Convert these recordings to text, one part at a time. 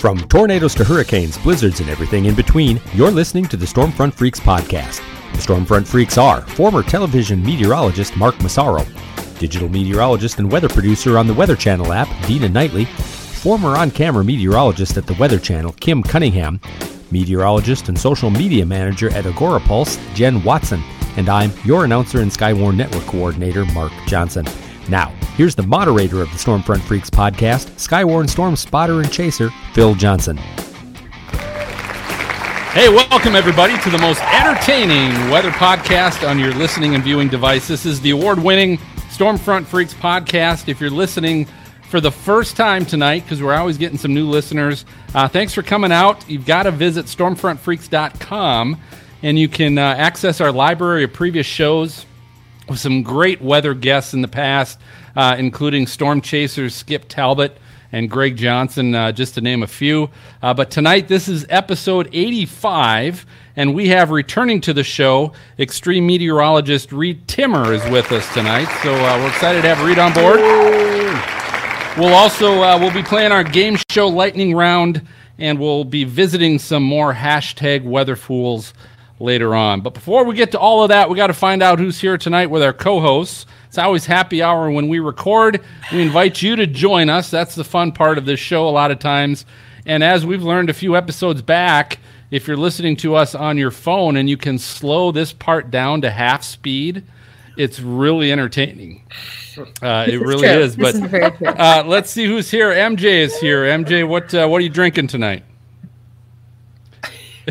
From tornadoes to hurricanes, blizzards, and everything in between, you're listening to the Stormfront Freaks podcast. The Stormfront Freaks are former television meteorologist Mark Massaro, digital meteorologist and weather producer on the Weather Channel app, Dina Knightley, former on camera meteorologist at the Weather Channel, Kim Cunningham, meteorologist and social media manager at Agorapulse, Jen Watson, and I'm your announcer and Skywarn Network coordinator, Mark Johnson. Now, here's the moderator of the Stormfront Freaks podcast, Skywarn Storm spotter and chaser, Phil Johnson. Hey, welcome everybody to the most entertaining weather podcast on your listening and viewing device. This is the award winning Stormfront Freaks podcast. If you're listening for the first time tonight, because we're always getting some new listeners, uh, thanks for coming out. You've got to visit stormfrontfreaks.com and you can uh, access our library of previous shows with some great weather guests in the past, uh, including storm chasers Skip Talbot and Greg Johnson, uh, just to name a few. Uh, but tonight, this is episode 85, and we have returning to the show, extreme meteorologist Reed Timmer is with us tonight. So uh, we're excited to have Reed on board. We'll also uh, we'll be playing our game show lightning round, and we'll be visiting some more hashtag weather fools later on. But before we get to all of that, we got to find out who's here tonight with our co-hosts. It's always happy hour when we record. We invite you to join us. That's the fun part of this show a lot of times. And as we've learned a few episodes back, if you're listening to us on your phone and you can slow this part down to half speed, it's really entertaining. Uh, it really true. is. But is uh, let's see who's here. MJ is here. MJ, what uh, what are you drinking tonight?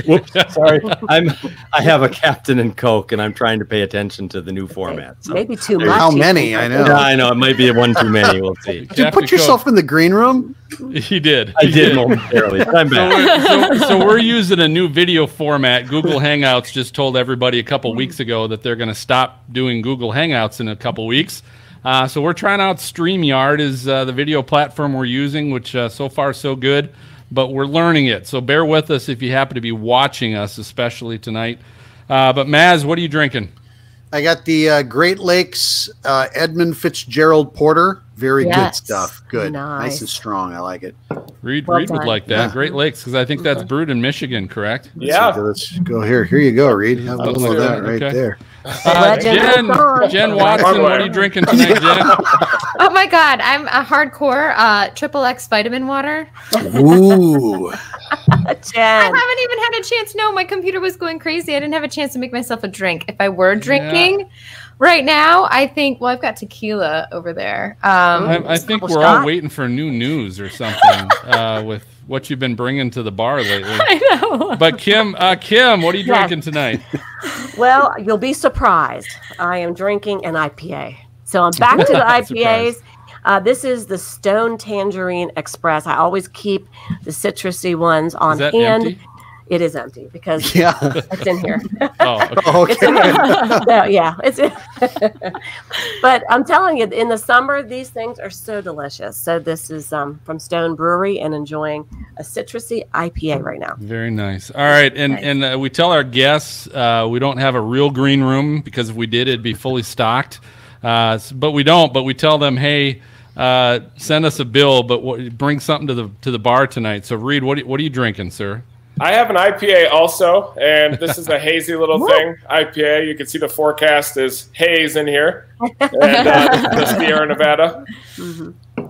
Whoops, sorry. I'm I have a Captain and Coke, and I'm trying to pay attention to the new format. So. Maybe too much. How many? I know. Yeah, I know it might be one too many. We'll see. Did you put yourself in the green room? He did. I He did momentarily. I'm So we're, so, so we're using a new video format. Google Hangouts just told everybody a couple weeks ago that they're going to stop doing Google Hangouts in a couple weeks. Uh, so we're trying out StreamYard is uh, the video platform we're using, which uh, so far so good, but we're learning it. So bear with us if you happen to be watching us, especially tonight. Uh, but Maz, what are you drinking? I got the uh, Great Lakes uh, Edmund Fitzgerald Porter. Very good stuff. Good. Nice. Nice and strong. I like it. Reed, Well Reed would like that. Yeah. Great Lakes, because I think that's brewed in Michigan, correct? Yeah. So let's go here. Here you go, Reed. Have a little of that right Okay. there. Uh, Jen. Jen Watson, what are you drinking tonight, Jen? Oh my god, I'm a hardcore uh, triple X vitamin water. Ooh. Jen, I haven't even had a chance. No, my computer was going crazy. I didn't have a chance to make myself a drink. If I were drinking right now, I think. Well, I've got tequila over there. Um, I, I think we're all waiting for new news or something uh, with what you've been bringing to the bar lately. I know. But Kim, uh, Kim, what are you Yeah. drinking tonight? Well, you'll be surprised. I am drinking an IPA. So I'm back to the IPAs. Uh, this is the Stone Tangerine Express. I always keep the citrusy ones on Is that hand. empty? It is empty because Yeah. it's in here. Oh, okay. Okay. No, yeah, it's. but I'm telling you, in the summer, these things are so delicious. So this is um, from Stone Brewery, and enjoying a citrusy IPA right now. Very nice. All right, and Nice. and uh, we tell our guests uh, we don't have a real green room because if we did, it'd be fully stocked. Uh, but we don't. But we tell them, hey, uh, send us a bill, but what, bring something to the to the bar tonight. So Reed, what are, what are you drinking, sir? I have an IPA also, and this is a hazy little thing. IPA. You can see the forecast is haze in here, and uh, this is Sierra Nevada.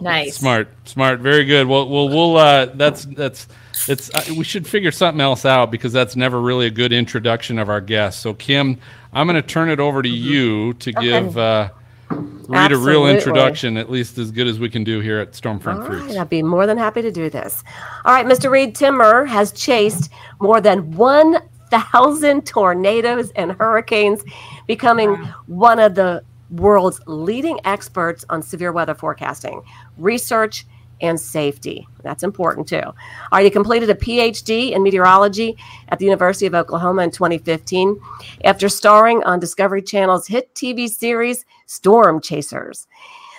nice. Smart, smart, very good. Well, well, we'll. Uh, that's that's. It's. Uh, we should figure something else out because that's never really a good introduction of our guests. So, Kim, I'm going to turn it over to you to give uh, Reed a real introduction, at least as good as we can do here at Stormfront All right, I'd be more than happy to do this. All right, Mr. Reed Timmer has chased more than 1,000 tornadoes and hurricanes, becoming one of the world's leading experts on severe weather forecasting, research, and safety. That's important too. All right, he completed a PhD in meteorology at the University of Oklahoma in 2015 after starring on Discovery Channel's hit TV series Storm Chasers.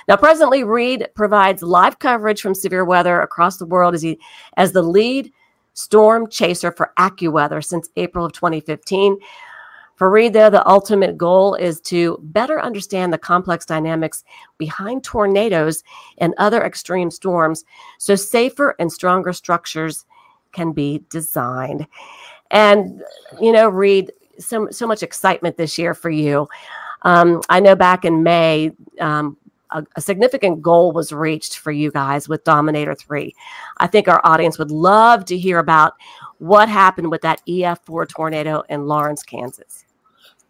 Now, presently, Reed provides live coverage from severe weather across the world as he as the lead storm chaser for AccuWeather since April of 2015. For Reed, though, the ultimate goal is to better understand the complex dynamics behind tornadoes and other extreme storms so safer and stronger structures can be designed. And you know, Reed, so so much excitement this year for you. Um, I know back in May, um, a, a, significant goal was reached for you guys with Dominator 3. I think our audience would love to hear about what happened with that EF4 tornado in Lawrence, Kansas.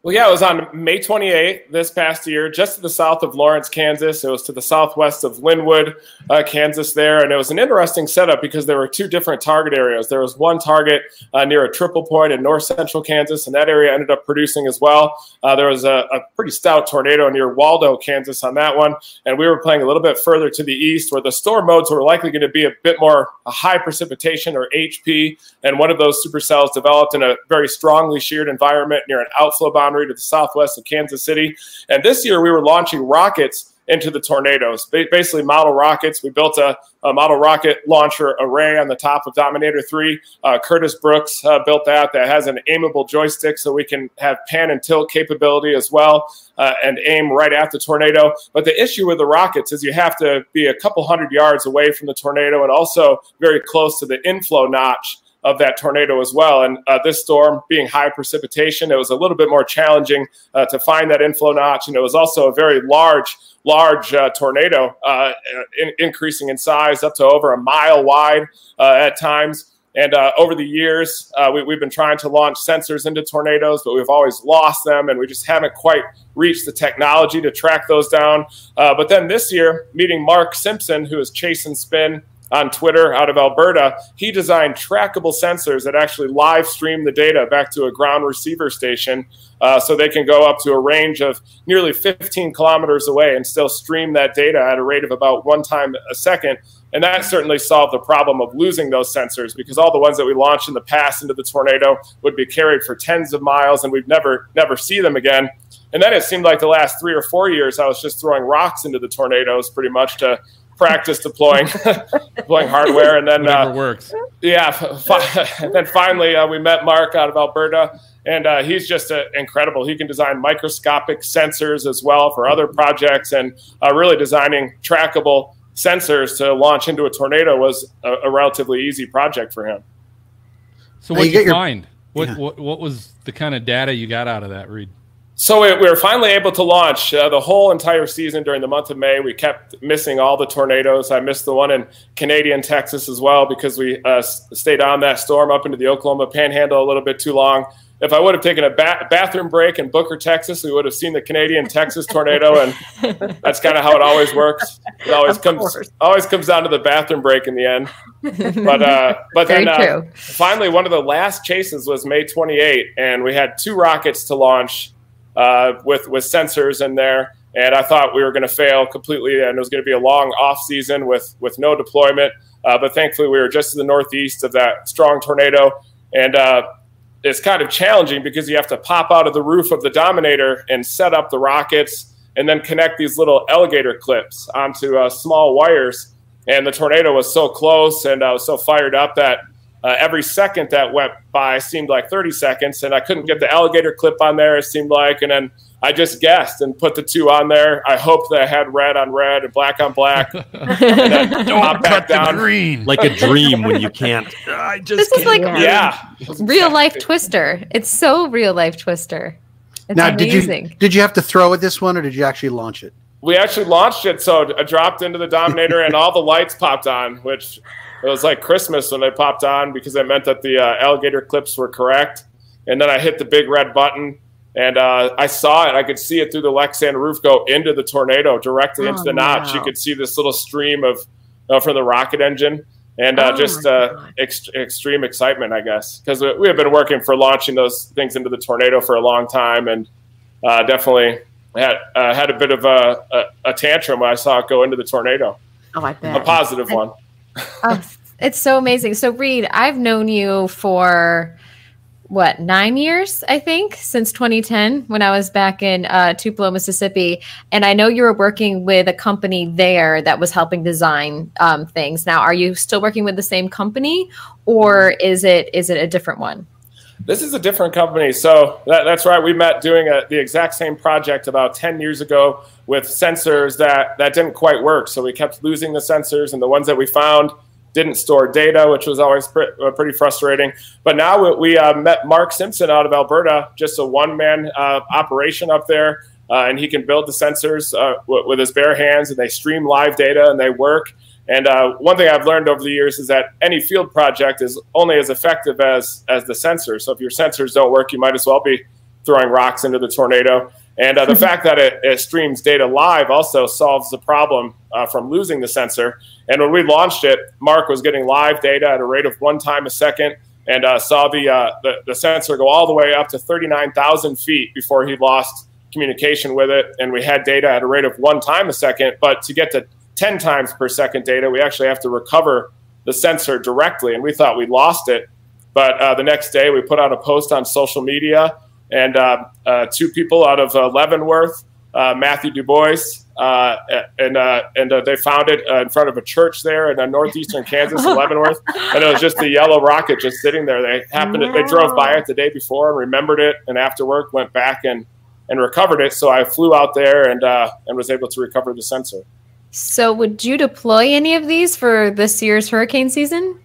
Well, yeah, it was on May 28th this past year, just to the south of Lawrence, Kansas. It was to the southwest of Linwood, uh, Kansas, there. And it was an interesting setup because there were two different target areas. There was one target uh, near a triple point in north central Kansas, and that area ended up producing as well. Uh, there was a, a, pretty stout tornado near Waldo, Kansas on that one. And we were playing a little bit further to the east where the storm modes were likely going to be a bit more high precipitation or HP. And one of those supercells developed in a very strongly sheared environment near an outflow boundary boundary to the southwest of Kansas City. And this year we were launching rockets into the tornadoes, basically model rockets. We built a, a, model rocket launcher array on the top of Dominator 3. Uh, Curtis Brooks uh, built that that has an aimable joystick so we can have pan and tilt capability as well uh, and aim right at the tornado. But the issue with the rockets is you have to be a couple hundred yards away from the tornado and also very close to the inflow notch of that tornado as well. And uh, this storm being high precipitation, it was a little bit more challenging uh, to find that inflow notch. And it was also a very large, large uh, tornado, uh, in- increasing in size up to over a mile wide uh, at times. And uh, over the years, we, have been trying to launch sensors into tornadoes, but we've always lost them, and we just haven't quite reached the technology to track those down. but then this year, meeting Mark Simpson, who is Chase and Spin on Twitter out of Alberta, he designed trackable sensors that actually live stream the data back to a ground receiver station uh, so they can go up to a range of nearly 15 kilometers away and still stream that data at a rate of about one time a second. And that certainly solved the problem of losing those sensors because all the ones that we launched in the past into the tornado would be carried for tens of miles and we'd never, never see them again. And then it seemed like the last three or four years, I was just throwing rocks into the tornadoes pretty much to practice deploying deploying hardware, and then uh, works. Yeah, fi- and then finally uh, we met Mark out of Alberta, and uh, he's just uh, incredible. He can design microscopic sensors as well for other projects, and uh, really designing trackable sensors to launch into a tornado was a, a relatively easy project for him. So what did you, you your, find? What, yeah. what what was the kind of data you got out of that, Reed? So we, were finally able to launch uh, the whole entire season during the month of May. We kept missing all the tornadoes. I missed the one in Canadian Texas as well because we uh, stayed on that storm up into the Oklahoma Panhandle a little bit too long. If I would have taken a ba- bathroom break in Booker, Texas, we would have seen the Canadian Texas tornado, and that's kind of how it always works. It always of comes course. always comes down to the bathroom break in the end. But uh, but then uh, finally, one of the last chases was May 28, and we had two rockets to launch with with sensors in there. And I thought we were going to fail completely, and it was going to be a long off season with with no deployment. Uh, but thankfully, we were just to the northeast of that strong tornado, and uh, it's kind of challenging because you have to pop out of the roof of the Dominator and set up the rockets, and then connect these little alligator clips onto uh, small wires. And the tornado was so close, and I was so fired up that uh, every second that went by seemed like 30 seconds, and I couldn't get the alligator clip on there. It seemed like, and then I just guessed and put the two on there. I hoped that I had red on red and black on black. Don't cut down. the green. Like a dream when you can't. I just this can't. is like yeah, real life Twister. It's so real life Twister. It's now, amazing. did you did you have to throw at this one, or did you actually launch it? We actually launched it, so I dropped into the Dominator, and all the lights popped on, which it was like Christmas when they popped on because it meant that the uh, alligator clips were correct. And then I hit the big red button and uh, I saw it. I could see it through the Lexan roof go into the tornado directly oh, into the notch. Wow. You could see this little stream of uh, from the rocket engine and uh, oh, just uh, ex- extreme excitement, I guess, because we, we have been working for launching those things into the tornado for a long time and uh, definitely had had a bit of a, a, a, tantrum when I saw it go into the tornado. Oh, I bet. A positive one oh, it's so amazing. So, Reed, I've known you for what nine years i think since 2010 when i was back in uh, tupelo mississippi. And i know you were working with a company there that was helping design um, things. Now are you still working with the same company or is it is it a different one? This is a different company. So that, that's right. We met doing a, the exact same project about 10 years ago with sensors that that didn't quite work so we kept losing the sensors and the ones that we found didn't store data, which was always pre- uh, pretty frustrating. But now we, we uh, met Mark Simpson out of Alberta, just a one man uh, operation up there. Uh, and he can build the sensors uh, w- with his bare hands, and they stream live data and they work. And uh, one thing I've learned over the years is that any field project is only as effective as as the sensors. So if your sensors don't work, you might as well be throwing rocks into the tornado. And uh, the fact that it, it, streams data live also solves the problem uh, from losing the sensor. And when we launched it, Mark was getting live data at a rate of one time a second and uh, saw the, uh, the, the sensor go all the way up to 39,000 feet before he lost communication with it. And we had data at a rate of one time a second. But to get to 10 times per second data, we actually have to recover the sensor directly. And we thought we lost it. But uh, the next day, we put out a post on social media and uh, uh, two people out of uh, Leavenworth, uh, Matthew Du Bois, uh, and uh, and they found it in front of a church there in northeastern Kansas, in Leavenworth, and it was just a yellow rocket just sitting there. They happened, to, they drove by it the day before and remembered it, and after work went back and and recovered it. So I flew out there and and was able to recover the sensor. So, would you deploy any of these for this year's hurricane season?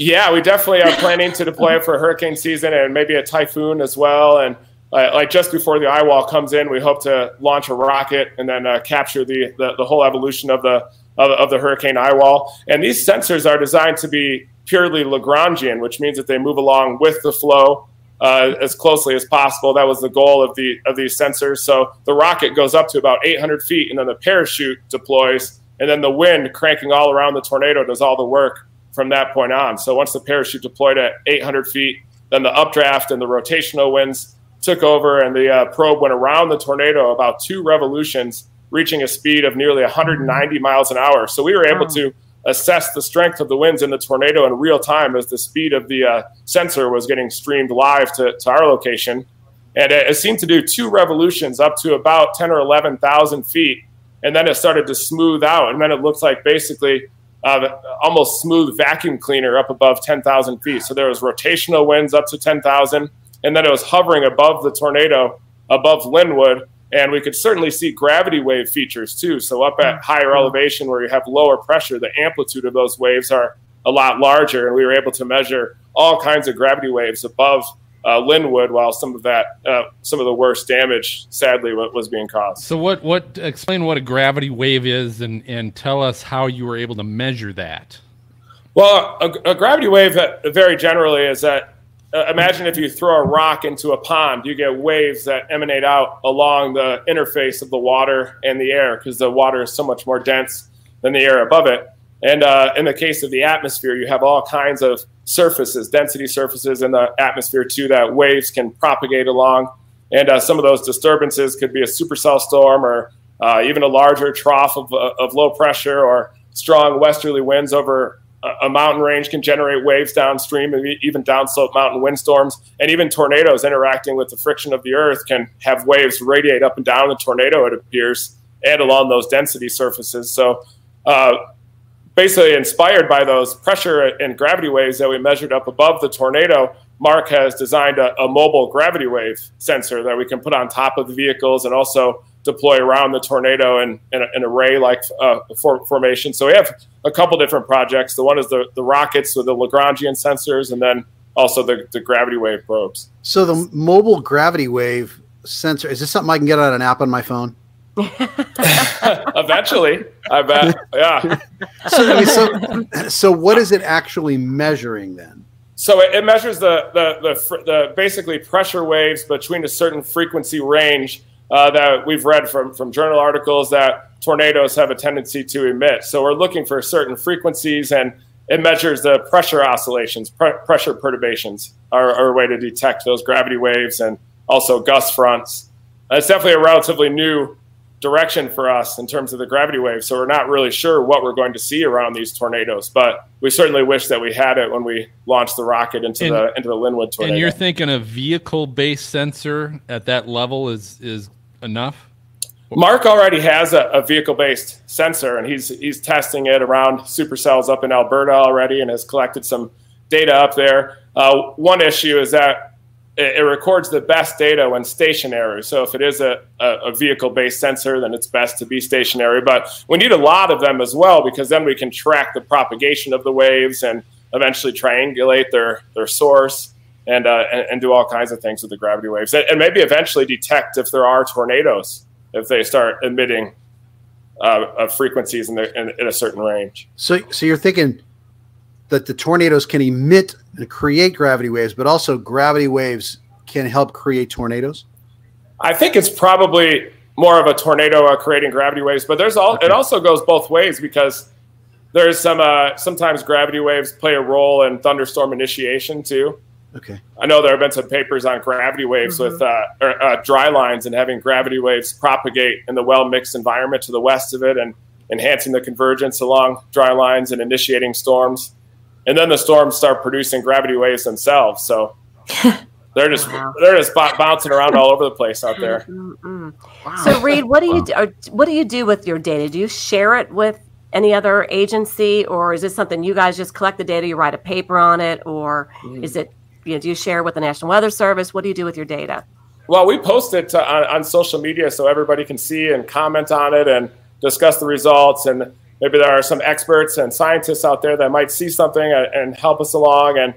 Yeah, we definitely are planning to deploy it for hurricane season and maybe a typhoon as well. And uh, like just before the eye wall comes in, we hope to launch a rocket and then uh, capture the, the, the whole evolution of the of, of, the hurricane eye wall. And these sensors are designed to be purely Lagrangian, which means that they move along with the flow uh, as closely as possible. That was the goal of the of these sensors. So the rocket goes up to about 800 feet, and then the parachute deploys, and then the wind cranking all around the tornado does all the work from that point on. So once the parachute deployed at 800 feet, then the updraft and the rotational winds took over, and the uh, probe went around the tornado about two revolutions, reaching a speed of nearly 190 miles an hour. So we were able to assess the strength of the winds in the tornado in real time as the speed of the uh, sensor was getting streamed live to, to our location. And it, it seemed to do two revolutions up to about 10 or 11,000 feet. And then it started to smooth out. And then it looks like basically uh, almost smooth vacuum cleaner up above 10,000 feet. So there was rotational winds up to 10,000, and then it was hovering above the tornado, above Linwood, and we could certainly see gravity wave features too. So up at higher elevation where you have lower pressure, the amplitude of those waves are a lot larger, and we were able to measure all kinds of gravity waves above uh, Linwood, while some of that, uh, some of the worst damage, sadly, was being caused. So, what, what, explain what a gravity wave is, and and tell us how you were able to measure that. Well, a, a gravity wave, uh, very generally, is that uh, imagine if you throw a rock into a pond, you get waves that emanate out along the interface of the water and the air because the water is so much more dense than the air above it. And uh, in the case of the atmosphere, you have all kinds of surfaces, density surfaces in the atmosphere too, that waves can propagate along. And uh, some of those disturbances could be a supercell storm or uh, even a larger trough of, uh, of low pressure or strong westerly winds over a, a mountain range can generate waves downstream and even downslope mountain windstorms. And even tornadoes interacting with the friction of the earth can have waves radiate up and down the tornado, it appears, and along those density surfaces. So uh, basically inspired by those pressure and gravity waves that we measured up above the tornado, Mark has designed a, a, mobile gravity wave sensor that we can put on top of the vehicles and also deploy around the tornado in, in an array like uh, for, formation. So we have a couple different projects. The one is the, the rockets with the Lagrangian sensors, and then also the, the gravity wave probes. So the mobile gravity wave sensor is this something I can get on an app on my phone? Eventually, I bet. Yeah. So, I mean, so, so what is it actually measuring then? So it, it measures the, the, the the basically pressure waves between a certain frequency range uh, that we've read from from journal articles that tornadoes have a tendency to emit. So we're looking for certain frequencies, and it measures the pressure oscillations, pre- pressure perturbations are, are, a way to detect those gravity waves and also gust fronts. it's definitely a relatively new direction for us in terms of the gravity wave. So we're not really sure what we're going to see around these tornadoes, but we certainly wish that we had it when we launched the rocket into and, the into the Linwood tornado. And you're thinking a vehicle-based sensor at that level is is enough? Mark already has a, a vehicle-based sensor, and he's he's testing it around supercells up in Alberta already, and has collected some data up there. Uh, one issue is that it, it records the best data when stationary. So if it is a, a, a vehicle-based sensor, then it's best to be stationary. But we need a lot of them as well because then we can track the propagation of the waves and eventually triangulate their their source and uh, and, and, do all kinds of things with the gravity waves and, and, maybe eventually detect if there are tornadoes if they start emitting uh, frequencies in, the, in, in a certain range. So so you're thinking that the tornadoes can emit create gravity waves, but also gravity waves can help create tornadoes? I think it's probably more of a tornado uh, creating gravity waves, but there's all okay. it also goes both ways because there's some uh, sometimes gravity waves play a role in thunderstorm initiation too. Okay. I know there have been some papers on gravity waves mm-hmm. with uh, or, uh, dry lines and having gravity waves propagate in the well mixed environment to the west of it and enhancing the convergence along dry lines and initiating storms and then the storms start producing gravity waves themselves. So they're just wow. they're just bouncing around all over the place out there. Wow. So Reed, what do you do, what do you do with your data? Do you share it with any other agency, or is this something you guys just collect the data, you write a paper on it, or mm. is it you know do you share with the National Weather Service? What do you do with your data? Well, we post it to, on, on social media so everybody can see and comment on it and discuss the results and maybe there are some experts and scientists out there that might see something and, and help us along. And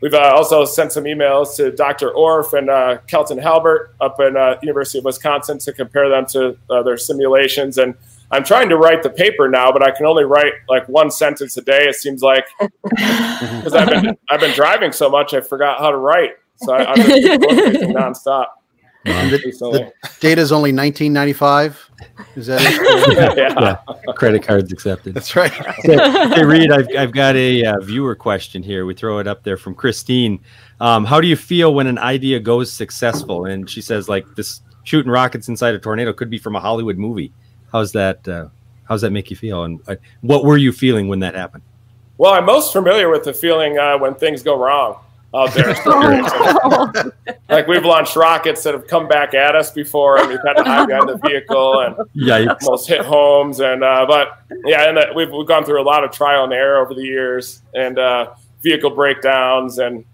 we've uh, also sent some emails to Dr. Orf and uh, Kelton Halbert up in uh, University of Wisconsin to compare them to uh, their simulations. And I'm trying to write the paper now, but I can only write like one sentence a day. It seems like because I've been I've been driving so much, I forgot how to write. So I, I've been nonstop. The, the data is only 1995. Is that it? yeah. yeah. Credit cards accepted. That's right. hey, Reed, I've, I've got a uh, viewer question here. We throw it up there from Christine. Um, how do you feel when an idea goes successful? And she says, like this shooting rockets inside a tornado could be from a Hollywood movie. How's that? Uh, how's that make you feel? And uh, what were you feeling when that happened? Well, I'm most familiar with the feeling uh, when things go wrong out there. like we've launched rockets that have come back at us before, and we've had to hide behind the vehicle and Yikes. almost hit homes. And uh, but yeah, and uh, we've we've gone through a lot of trial and error over the years, and uh, vehicle breakdowns and.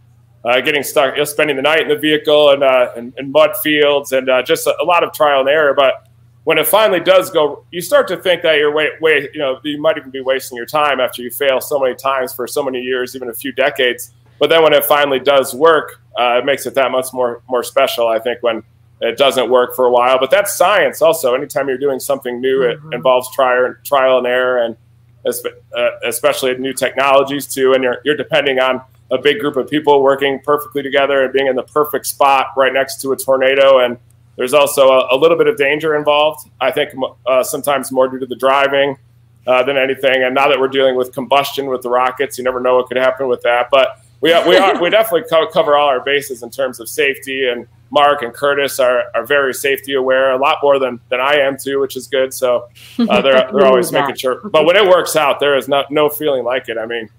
Uh, getting stuck, you know, spending the night in the vehicle and uh, in, in, mud fields, and uh, just a, a lot of trial and error. But when it finally does go, you start to think that you're way, way, you know, you might even be wasting your time after you fail so many times for so many years, even a few decades. But then when it finally does work, uh, it makes it that much more more special. I think when it doesn't work for a while, but that's science also. Anytime you're doing something new, mm-hmm. it involves trial trial and error, and uh, especially new technologies too. And you're you're depending on a big group of people working perfectly together and being in the perfect spot right next to a tornado. And there's also a, a little bit of danger involved. I think uh, sometimes more due to the driving. Uh, than anything, and now that we're dealing with combustion with the rockets, you never know what could happen with that. But we are, we are we definitely co- cover all our bases in terms of safety and Mark and Curtis are, are very safety aware, a lot more than, than I am too, which is good. So uh, they're they're always making sure. But when it works out, there is not no feeling like it. I mean,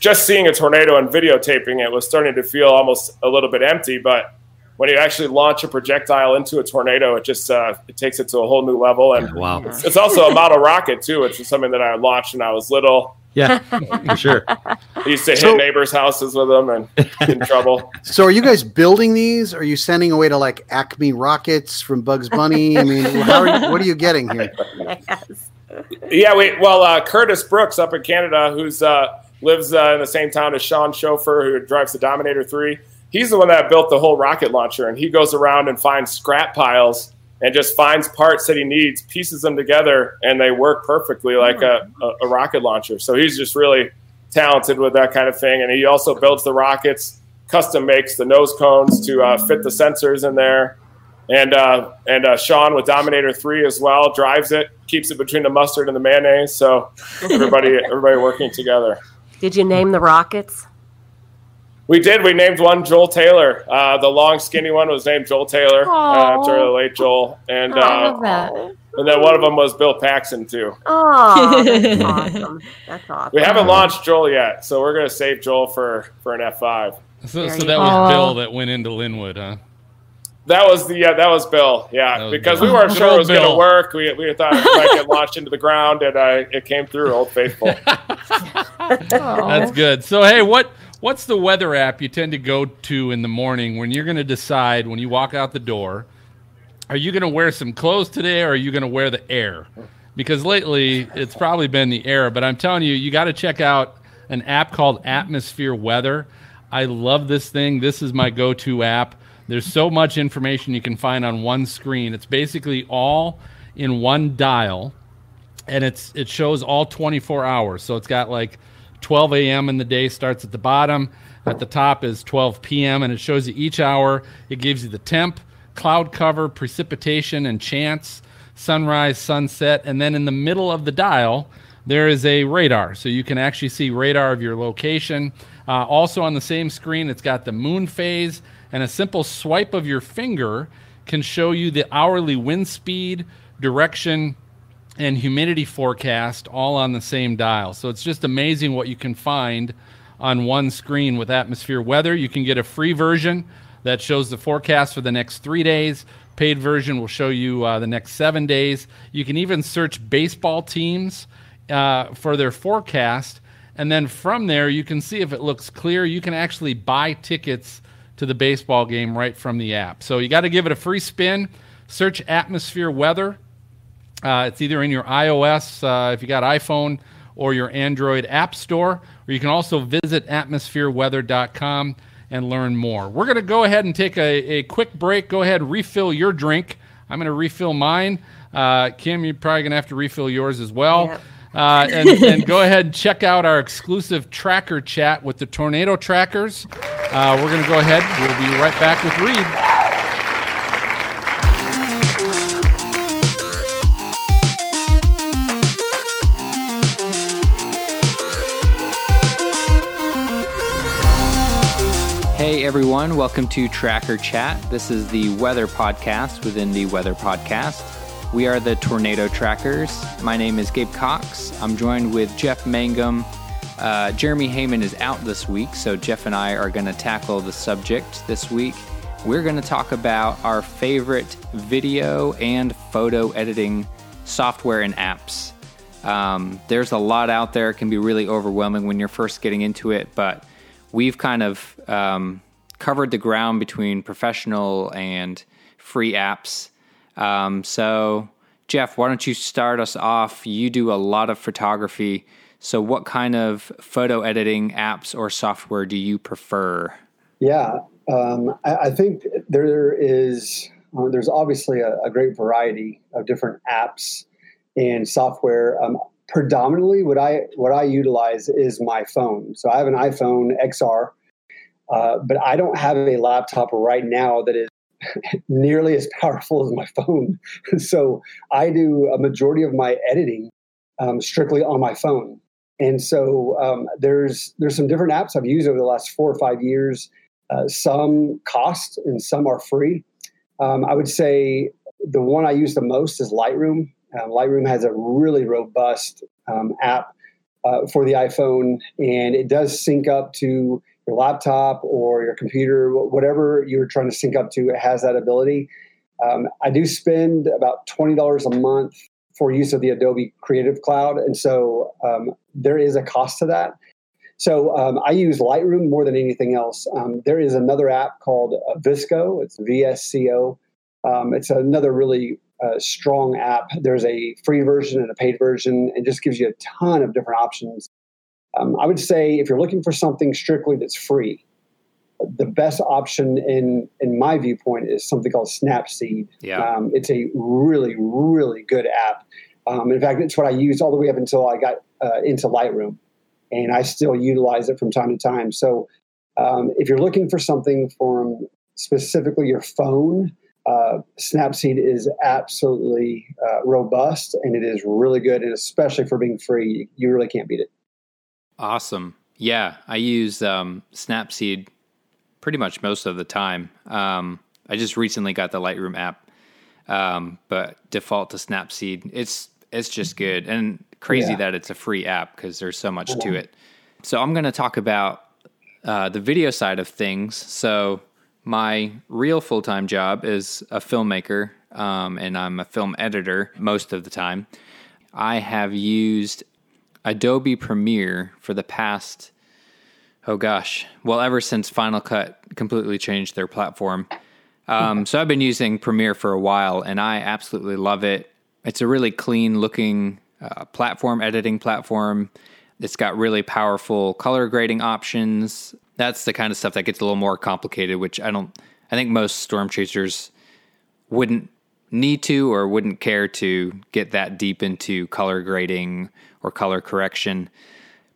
just seeing a tornado and videotaping it was starting to feel almost a little bit empty. But when you actually launch a projectile into a tornado, it just uh, it takes it to a whole new level. And wow, it's, it's also a model rocket too, which is something that I launched when I was little. Yeah, for sure. I used to hit so, neighbors' houses with them and get in trouble. So, are you guys building these? Are you sending away to like Acme rockets from Bugs Bunny? I mean, how are you, what are you getting here? Yeah, we well, uh, Curtis Brooks up in Canada, who's uh, lives uh, in the same town as Sean Schofer, who drives the Dominator Three. He's the one that built the whole rocket launcher, and he goes around and finds scrap piles and just finds parts that he needs, pieces them together, and they work perfectly like a, a, a, rocket launcher. So he's just really talented with that kind of thing. And he also builds the rockets, custom makes the nose cones to uh, fit the sensors in there. And uh, and uh, Sean with Dominator Three as well drives it, keeps it between the mustard and the mayonnaise. So everybody everybody working together. Did you name the rockets? We did. We named one Joel Taylor. Uh, the long, skinny one was named Joel Taylor uh, after the late Joel, and uh, and then one of them was Bill Paxton too. Oh, that's awesome! That's awesome. We haven't launched Joel yet, so we're gonna save Joel for for an F five. So, so that was Bill that went into Linwood, huh? That was the yeah, that was Bill. Yeah, was because Bill. we weren't sure it was going to work. We, we thought it might get launched into the ground, and uh, it came through. Old faithful. That's good. So hey, what what's the weather app you tend to go to in the morning when you're going to decide when you walk out the door? Are you going to wear some clothes today, or are you going to wear the air? Because lately it's probably been the air, but I'm telling you, you got to check out an app called Atmosphere Weather. I love this thing. This is my go-to app. There's so much information you can find on one screen. It's basically all in one dial, and it's it shows all 24 hours. So it's got like 12 a.m. in the day starts at the bottom. At the top is 12 p.m. and it shows you each hour. It gives you the temp, cloud cover, precipitation, and chance, sunrise, sunset, and then in the middle of the dial there is a radar, so you can actually see radar of your location. Uh, also on the same screen, it's got the moon phase, and a simple swipe of your finger can show you the hourly wind speed, direction, and humidity forecast all on the same dial. So it's just amazing what you can find on one screen with atmosphere weather. You can get a free version that shows the forecast for the next three days. Paid version will show you uh, the next seven days. You can even search baseball teams uh, for their forecast. And then from there, you can see if it looks clear. You can actually buy tickets to the baseball game right from the app. So you got to give it a free spin. Search atmosphere weather. Uh, it's either in your iOS, uh, if you got iPhone, or your Android App Store, or you can also visit atmosphereweather.com and learn more. We're going to go ahead and take a, a quick break. Go ahead refill your drink. I'm going to refill mine. Uh, Kim, you're probably going to have to refill yours as well. Yep. Uh, and, and go ahead and check out our exclusive tracker chat with the tornado trackers. Uh, we're going to go ahead. We'll be right back with Reed. Hey everyone, welcome to Tracker Chat. This is the weather podcast within the weather podcast. We are the Tornado Trackers. My name is Gabe Cox. I'm joined with Jeff Mangum. Uh, Jeremy Heyman is out this week, so Jeff and I are going to tackle the subject this week. We're going to talk about our favorite video and photo editing software and apps. Um, there's a lot out there. It can be really overwhelming when you're first getting into it, but we've kind of um, covered the ground between professional and free apps. Um, so, Jeff, why don't you start us off? You do a lot of photography. So, what kind of photo editing apps or software do you prefer? Yeah, um, I, I, think there is. Uh, there's obviously a, a, great variety of different apps and software. Um, predominantly, what I what I utilize is my phone. So I have an iPhone XR, uh, but I don't have a laptop right now that is nearly as powerful as my phone. so I do a majority of my editing um, strictly on my phone. And so um, there's there's some different apps I've used over the last four or five years. Uh, some cost and some are free. Um, I would say the one I use the most is Lightroom. Um, Lightroom has a really robust um, app uh, for the iPhone, and it does sync up to your laptop or your computer, whatever you're trying to sync up to, it has that ability. Um, I do spend about twenty dollars a month for use of the Adobe Creative Cloud, and so um, there is a cost to that. So um, I use Lightroom more than anything else. Um, there is another app called uh, VSCO. It's VSCO. Um, it's another really uh, strong app. There's a free version and a paid version, and just gives you a ton of different options um, I would say if you're looking for something strictly that's free, the best option in in my viewpoint is something called Snapseed. Yeah. Um, it's a really really good app. Um, in fact, it's what I used all the way up until I got uh, into Lightroom, and I still utilize it from time to time. So, um, if you're looking for something from specifically your phone, uh, Snapseed is absolutely uh, robust and it is really good, and especially for being free, you really can't beat it. Awesome. Yeah, I use um, Snapseed pretty much most of the time. Um, I just recently got the Lightroom app, um, but default to Snapseed. It's it's just good and crazy yeah. that it's a free app because there's so much to it. So I'm going to talk about uh, the video side of things. So my real full time job is a filmmaker, um, and I'm a film editor most of the time. I have used Adobe Premiere for the past Oh gosh. Well, ever since Final Cut completely changed their platform. Um, so I've been using Premiere for a while and I absolutely love it. It's a really clean looking uh, platform, editing platform. It's got really powerful color grading options. That's the kind of stuff that gets a little more complicated, which I don't, I think most storm chasers wouldn't need to or wouldn't care to get that deep into color grading or color correction.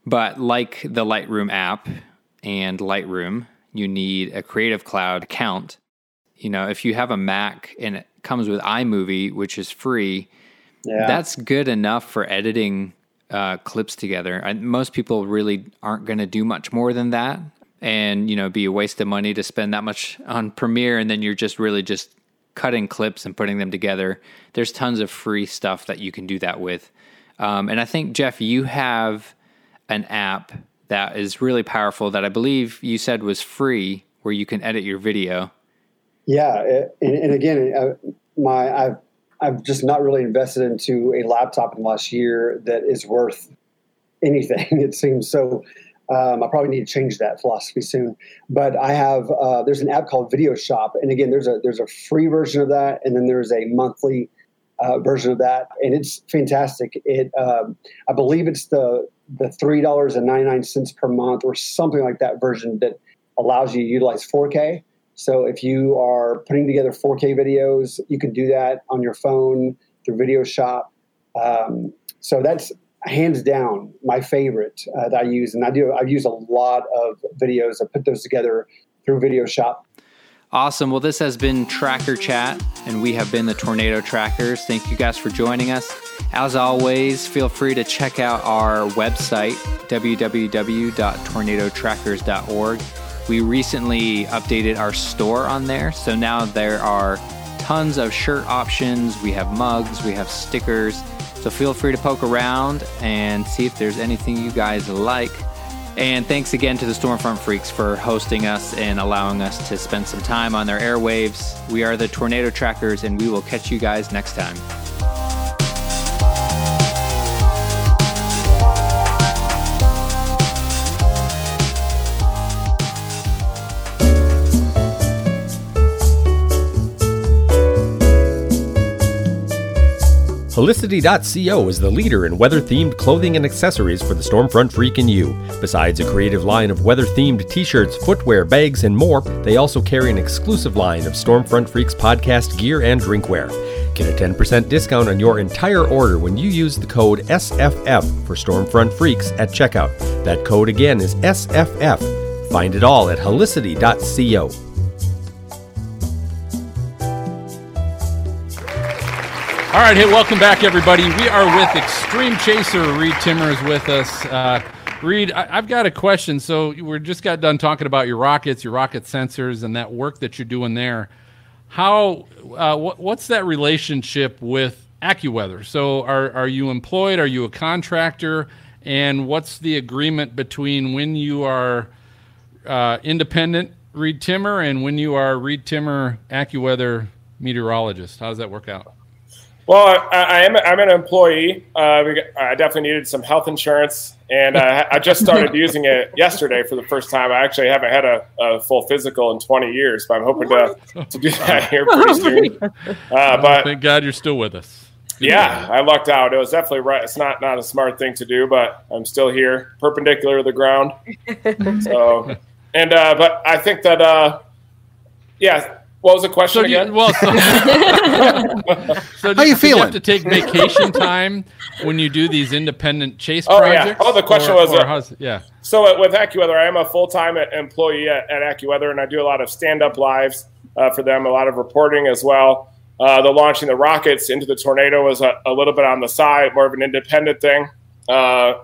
But like the Lightroom app and Lightroom, you need a Creative Cloud account. You know, if you have a Mac and it comes with iMovie, which is free, yeah. that's good enough for editing uh, clips together. Most people really aren't going to do much more than that. And, you know, be a waste of money to spend that much on Premiere and then you're just really just cutting clips and putting them together. There's tons of free stuff that you can do that with. Um, and I think, Jeff, you have an app that is really powerful that I believe you said was free where you can edit your video. Yeah, and, and again, uh, my I've I've just not really invested into a laptop in the last year that is worth anything. It seems so. Um, I probably need to change that philosophy soon. But I have uh, there's an app called Videoshop, and again, there's a there's a free version of that, and then there's a monthly uh, version of that, and it's fantastic. It um, I believe it's the the three dollars and ninety nine cents per month or something like that version that allows you to utilize 4K. So if you are putting together 4K videos, you can do that on your phone through Videoshop. Um, so that's hands down my favorite uh, that I use, and I do. I've used a lot of videos. I put those together through Videoshop. Awesome. Well, this has been Tracker Chat, and we have been the Tornado Trackers. Thank you guys for joining us. As always, feel free to check out our website, www.tornadotrackers.org. We recently updated our store on there, so now there are tons of shirt options. We have mugs, we have stickers. So feel free to poke around and see if there's anything you guys like. And thanks again to the Stormfront Freaks for hosting us and allowing us to spend some time on their airwaves. We are the Tornado Trackers, and we will catch you guys next time. Helicity.co is the leader in weather themed clothing and accessories for the Stormfront Freak and you. Besides a creative line of weather themed t shirts, footwear, bags, and more, they also carry an exclusive line of Stormfront Freaks podcast gear and drinkware. Get a 10% discount on your entire order when you use the code SFF for Stormfront Freaks at checkout. That code again is SFF. Find it all at helicity.co. All right, hey, welcome back, everybody. We are with Extreme Chaser. Reed Timmer is with us. Uh, Reed, I, have got a question. So we just got done talking about your rockets, your rocket sensors, and that work that you're doing there. How? Uh, what, what's that relationship with AccuWeather? So are are you employed? Are you a contractor? And what's the agreement between when you are uh, independent Reed Timmer and when you are Reed Timmer AccuWeather meteorologist? How does that work out? Well, I, I, am. I'm an employee. Uh, I definitely needed some health insurance, and uh, I just started using it yesterday for the first time. I actually haven't had a, a full physical in 20 years, but I'm hoping to, to do that here pretty soon. Uh, but thank God you're still with us. Yeah, I lucked out. It was definitely right. It's not not a smart thing to do, but I'm still here, perpendicular to the ground. So, and uh, but I think that uh, yeah, what was the question so again? You, well, so, so How you feeling? You have to take vacation time when you do these independent chase oh, projects. Yeah. Oh, the question or, was, or uh, yeah. So with AccuWeather, I am a full time employee at, at, AccuWeather, and I do a lot of stand up lives uh, for them, a lot of reporting as well. Uh, the launching the rockets into the tornado was a, a, little bit on the side, more of an independent thing. Uh,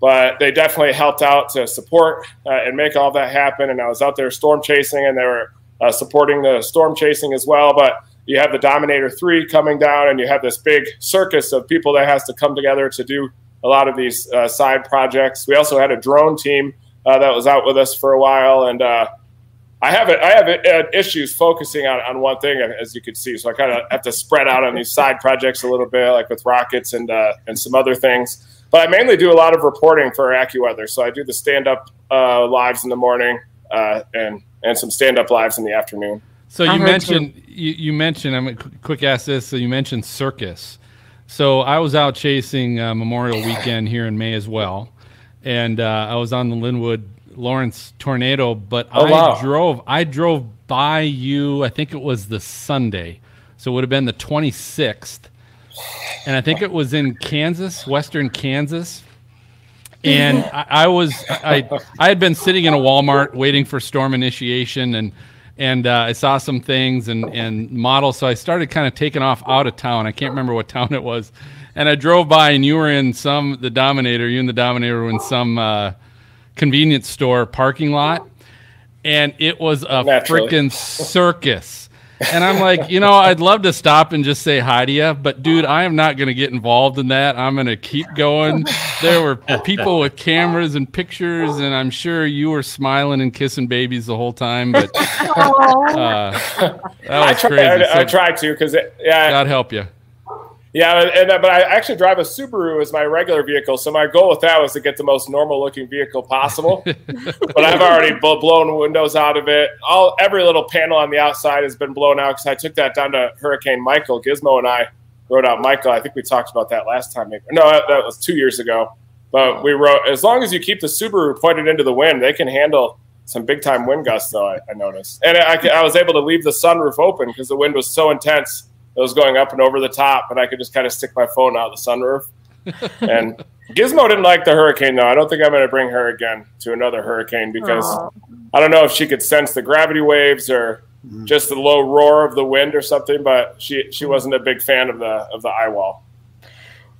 but they definitely helped out to support uh, and make all that happen. And I was out there storm chasing, and they were uh, supporting the storm chasing as well. But you have the Dominator 3 coming down, and you have this big circus of people that has to come together to do a lot of these uh, side projects. We also had a drone team uh, that was out with us for a while, and uh, I have I have issues focusing on, on one thing, as you can see. So I kind of have to spread out on these side projects a little bit, like with rockets and uh, and some other things. but I mainly do a lot of reporting for AccuWeather. So I do the stand up uh, lives in the morning uh, and and some stand up lives in the afternoon. So you mentioned you, you, mentioned I'm mean, quick ask this. So you mentioned circus. So I was out chasing uh, Memorial Weekend here in May as well, and uh, I was on the Linwood Lawrence tornado. But oh, I wow. drove I drove by you. I think it was the Sunday, so it would have been the 26th, and I think it was in Kansas, Western Kansas. And I, I was I I had been sitting in a Walmart waiting for storm initiation and and uh, I saw some things and and models. So I started kind of taking off out of town. I can't remember what town it was, and I drove by, and you were in some the Dominator. You and the Dominator were in some uh, convenience store parking lot, and it was a freaking circus. And I'm like, you know, I'd love to stop and just say hi to you, but dude, I am not going to get involved in that. I'm going to keep going. There were people with cameras and pictures, and I'm sure you were smiling and kissing babies the whole time. But uh, that was I try, crazy. I, I tried to because yeah, God help you. Yeah, and, but I actually drive a Subaru as my regular vehicle, so my goal with that was to get the most normal looking vehicle possible. but I've already blown windows out of it. All every little panel on the outside has been blown out because I took that down to Hurricane Michael. Gizmo and I wrote out Michael. I think we talked about that last time. No, that, that was two years ago. But we wrote as long as you keep the Subaru pointed into the wind, they can handle some big time wind gusts. Though I, I noticed, and I, I was able to leave the sunroof open because the wind was so intense it was going up and over the top, and I could just kind of stick my phone out the sunroof. and Gizmo didn't like the hurricane, though. I don't think I'm going to bring her again to another hurricane because Aww. I don't know if she could sense the gravity waves or mm-hmm. just the low roar of the wind or something. But she she wasn't a big fan of the of the eye wall.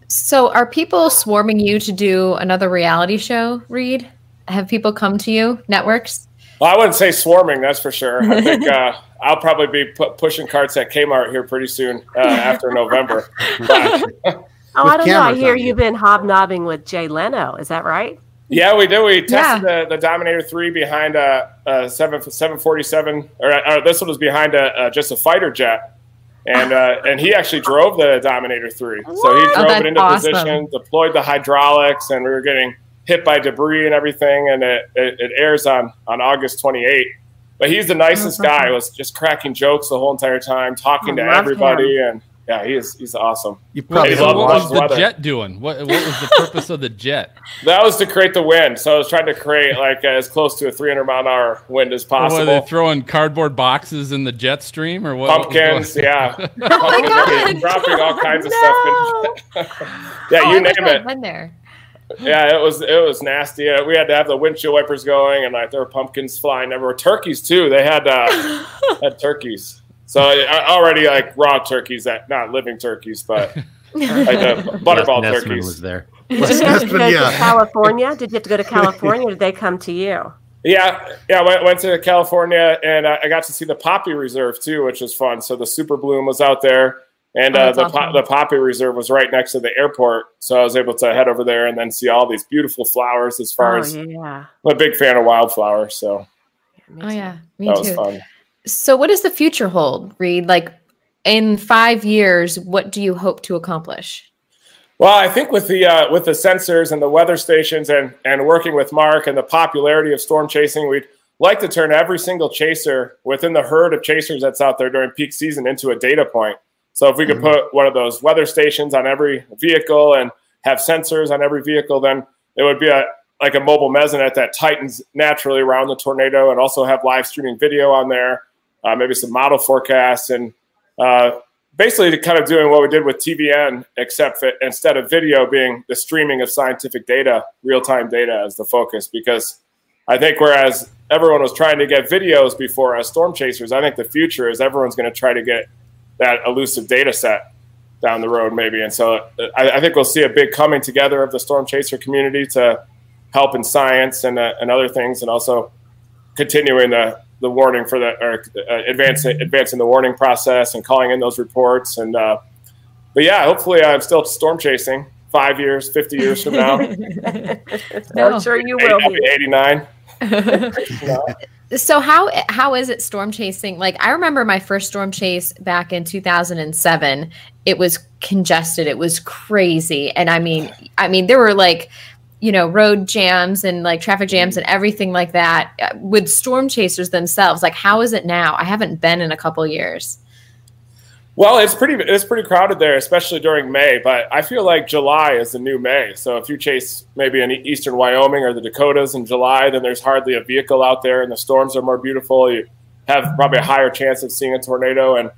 So, are people swarming you to do another reality show, Reed? Have people come to you, networks? Well, I wouldn't say swarming, that's for sure. I think uh, I'll probably be pu- pushing carts at Kmart here pretty soon uh, after November. oh, I don't know. I hear you've been hobnobbing with Jay Leno. Is that right? Yeah, we did. We tested yeah. the, the Dominator three behind a, a seven seven forty seven, or uh, this one was behind a, just a fighter jet, and uh, and he actually drove the Dominator three. What? So he drove oh, it into awesome. position, deployed the hydraulics, and we were getting hit by debris and everything. And it, it, it airs on on August twenty eighth. But he's the nicest guy. Was just cracking jokes the whole entire time, talking I to everybody, him. and yeah, he is. He's awesome. You probably what was the weather. jet doing? What, what was the purpose of the jet? That was to create the wind. So I was trying to create like as close to a 300 mile an hour wind as possible. What, are they throwing cardboard boxes in the jet stream or what? Pumpkins, yeah. oh my God. dropping all kinds no. of stuff. yeah, oh, you name it. Been there yeah, it was it was nasty. we had to have the windshield wipers going, and like there were pumpkins flying everywhere. Turkeys too. They had uh, had turkeys. So already like raw turkeys, that not living turkeys, but like the butterball Les turkeys. was there. Did you have to go yeah. to California? Did you have to go to California? or Did they come to you? Yeah, yeah. I went, went to California, and I got to see the poppy reserve too, which was fun. So the super bloom was out there. And oh, uh, the awesome. the poppy reserve was right next to the airport, so I was able to head over there and then see all these beautiful flowers. As far oh, as yeah. I'm a big fan of wildflowers, so oh yeah, me that too. was fun. So, what does the future hold, Reed? Like in five years, what do you hope to accomplish? Well, I think with the uh, with the sensors and the weather stations and and working with Mark and the popularity of storm chasing, we'd like to turn every single chaser within the herd of chasers that's out there during peak season into a data point. So if we could mm-hmm. put one of those weather stations on every vehicle and have sensors on every vehicle, then it would be a like a mobile mesonet that tightens naturally around the tornado, and also have live streaming video on there, uh, maybe some model forecasts, and uh, basically kind of doing what we did with TVN, except that instead of video being the streaming of scientific data, real time data as the focus. Because I think whereas everyone was trying to get videos before as storm chasers, I think the future is everyone's going to try to get that elusive data set down the road, maybe. And so uh, I, I, think we'll see a big coming together of the storm chaser community to help in science and, uh, and other things, and also continuing the, the warning for the or uh, advancing advancing the warning process and calling in those reports. And uh, but yeah, hopefully I'm still storm chasing five years, fifty years from now. no. I'm sure you will. Eighty nine. So how how is it storm chasing? Like I remember my first storm chase back in 2007. It was congested. It was crazy. And I mean I mean there were like you know road jams and like traffic jams and everything like that uh, with storm chasers themselves. Like how is it now? I haven't been in a couple years. Well, it's pretty it's pretty crowded there, especially during May. But I feel like July is the new May. So if you chase maybe in eastern Wyoming or the Dakotas in July, then there's hardly a vehicle out there, and the storms are more beautiful. You have probably a higher chance of seeing a tornado, and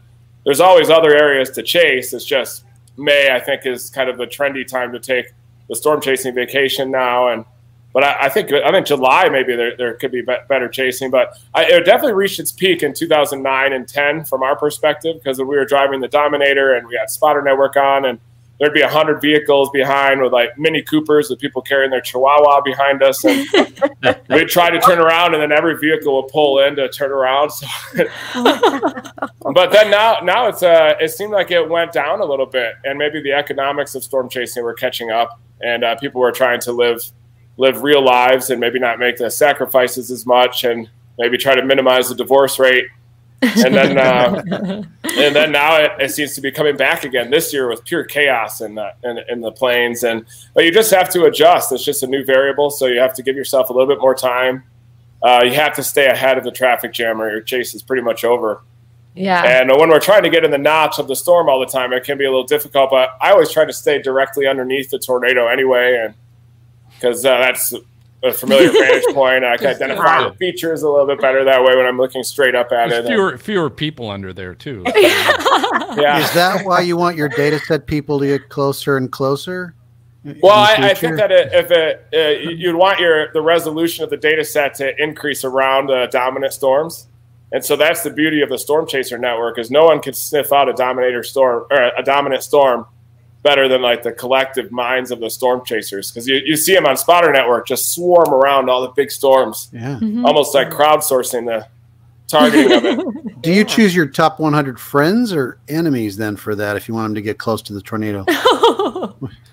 there's always other areas to chase. It's just May, I think, is kind of the trendy time to take the storm chasing vacation now, and but I, I, think I think July maybe there, there could be better chasing, but I, it definitely reached its peak in 2009 and 10 from our perspective because we were driving the Dominator and we had Spotter Network on, and there'd be hundred vehicles behind with like Mini Coopers with people carrying their Chihuahua behind us, and we'd try to turn around, and then every vehicle would pull in to turn around. So but then now, now it's uh, it seemed like it went down a little bit, and maybe the economics of storm chasing were catching up, and uh, people were trying to live live real lives and maybe not make the sacrifices as much and maybe try to minimize the divorce rate. And then uh, and then now it, it, seems to be coming back again. This year with pure chaos in the in, in, the plains. And but you just have to adjust. It's just a new variable. So you have to give yourself a little bit more time. Uh, you have to stay ahead of the traffic jam or your chase is pretty much over. Yeah. And when we're trying to get in the notch of the storm all the time it can be a little difficult but i always try to stay directly underneath the tornado anyway. And because uh, that's a familiar vantage point. I can identify the features a little bit better that way when I'm looking straight up at There's it. Fewer fewer people under there too. yeah. Is that why you want your data set people to get closer and closer? Well, I, I, think that if it, uh, you'd want your the resolution of the data set to increase around uh, dominant storms, and so that's the beauty of the storm chaser network is no one can sniff out a dominator storm or a dominant storm better than like the collective minds of the storm chasers because you, you see them on spotter network just swarm around all the big storms. Yeah. Mm-hmm. almost like crowdsourcing the targeting of it. Do you choose your top 100 friends or enemies then for that if you want them to get close to the tornado?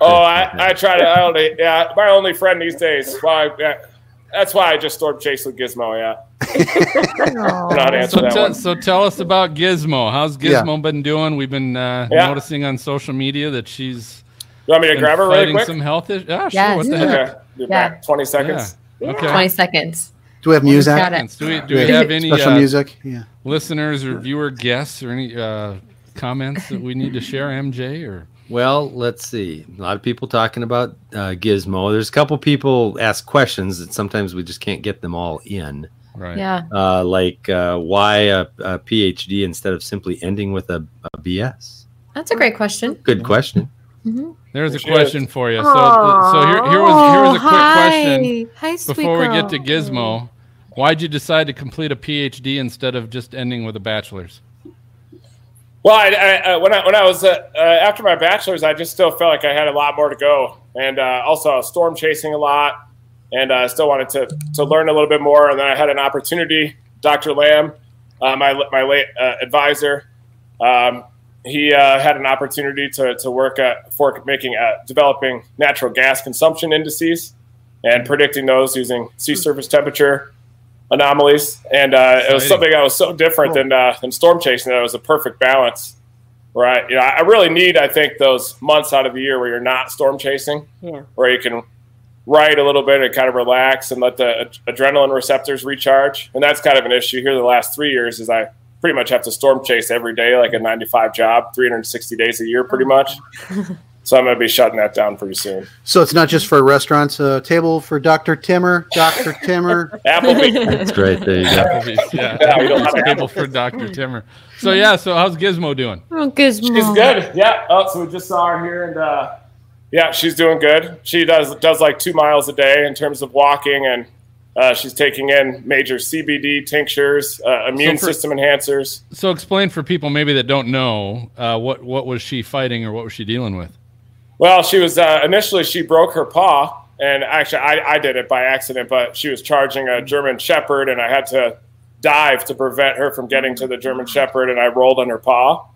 Oh I, I try to I only yeah my only friend these days well I, yeah, that's why I just storm chase with Gizmo. Yeah. so, t- so, tell us about Gizmo. How's Gizmo yeah. been doing? We've been uh, yeah. noticing on social media that she's. You want me to grab her really quick? Some health issues. Yeah, sure. Yes. What the heck? Okay. Yeah. Back. Twenty seconds. Yeah. Okay. Twenty seconds. Do we have music? Do we, do we have any special uh, music? Yeah. Listeners or viewer guests or any uh, comments that we need to share, MJ or? Well, let's see. A lot of people talking about uh, Gizmo. There's a couple people ask questions that sometimes we just can't get them all in. Right. Yeah. Uh, like uh, why a, a, PhD instead of simply ending with a, a BS? That's a great question. Good question. Mm-hmm. There's a question for you. So, so here, here was here was a quick hi. question hi, before we get to Gizmo. Why'd you decide to complete a PhD instead of just ending with a bachelor's? Well, I, I, uh, when I when I was uh, uh, after my bachelor's, I just still felt like I had a lot more to go, and uh, also storm chasing a lot, and I still wanted to to learn a little bit more. And then I had an opportunity. Dr. Lamb, uh, my my late uh, advisor, um, he had an opportunity to to work at for making developing natural gas consumption indices and predicting those using sea surface temperature anomalies, and uh, it was something that was so different than uh, than storm chasing that it was a perfect balance. Right, you know, I really need, I think, those months out of the year where you're not storm chasing, yeah. where you can write a little bit and kind of relax and let the ad- adrenaline receptors recharge. And that's kind of an issue here. The last three years is I pretty much have to storm chase every day, like a 95 job, 360 days a year, pretty much. So I'm going to be shutting that down pretty soon. So it's not just for restaurants. A uh, table for Dr. Timmer. Dr. Timmer. Applebee's. That's great. There you go. Applebee's. Yeah. yeah we don't have a table for Dr. Timmer. So yeah. So how's Gizmo doing? Oh, Gizmo. She's good. Yeah. Oh, so we just saw her here, and uh, yeah, she's doing good. She does does like two miles a day in terms of walking, and uh, she's taking in major CBD tinctures, uh, immune so for, system enhancers. So explain for people maybe that don't know uh, what what was she fighting or what was she dealing with? Well, she was uh, initially she broke her paw, and actually I, I did it by accident. But she was charging a German Shepherd, and I had to dive to prevent her from getting to the German Shepherd, and I rolled on her paw.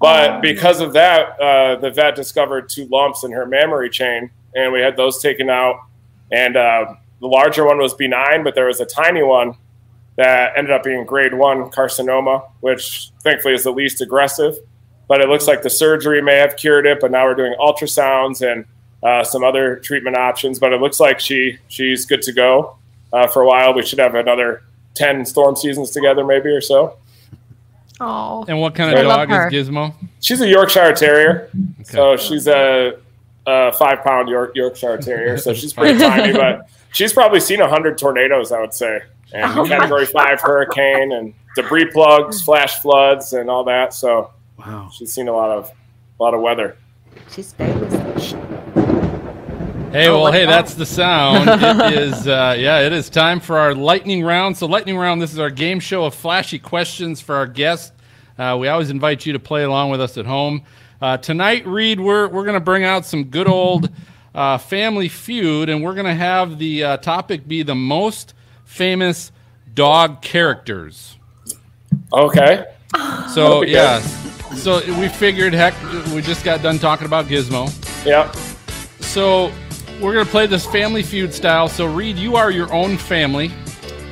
But oh. because of that, uh, the vet discovered two lumps in her mammary chain, and we had those taken out. And uh, the larger one was benign, but there was a tiny one that ended up being grade one carcinoma, which thankfully is the least aggressive. But it looks like the surgery may have cured it. But now we're doing ultrasounds and uh, some other treatment options. But it looks like she she's good to go uh, for a while. We should have another ten storm seasons together, maybe or so. Oh, And what kind of I dog is Gizmo? She's a Yorkshire Terrier, so she's a, a five pound York, Yorkshire Terrier. So she's pretty tiny, but she's probably seen a hundred tornadoes, I would say, and Oh Category Five hurricane and debris plugs, flash floods, and all that. So Wow. she's seen a lot of a lot of weather. She's famous. Hey, Oh, well, what's hey, that? that's the sound. it is, uh, yeah, it is time for our lightning round. So, lightning round, this is our game show of flashy questions for our guests. Uh, we always invite you to play along with us at home. Uh, tonight, Reed, we're we're going to bring out some good old uh, Family Feud, and we're going to have the uh, topic be the most famous dog characters. Okay, So, be good. yeah, so we figured, heck, we just got done talking about Gizmo. yeah, So we're gonna play this Family Feud style. So Reed, you are your own family,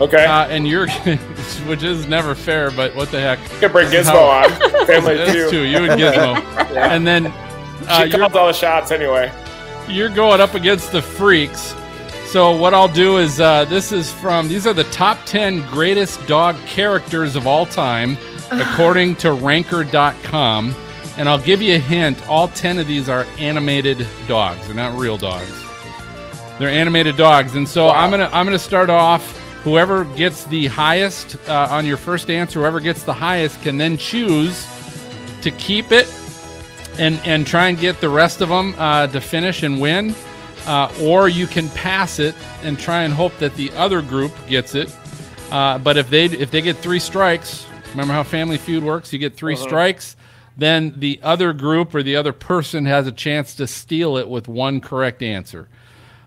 okay. uh, and you're, which is never fair, but what the heck? you can bring Gizmo how- on. Family That's too. You and Gizmo, and then uh, She calls all the shots anyway. you're going up against the freaks. So what I'll do is uh, this is from these are the top ten greatest dog characters of all time, according to Ranker.com. And I'll give you a hint: all ten of these are animated dogs. They're not real dogs. They're animated dogs, and so I'm gonna I'm gonna start off. Whoever gets the highest uh, on your first answer, whoever gets the highest, can then choose to keep it and and try and get the rest of them uh, to finish and win, uh, or you can pass it and try and hope that the other group gets it. Uh, but if they if they get three strikes, remember how Family Feud works? You get 3 strikes, then the other group or the other person has a chance to steal it with one correct answer.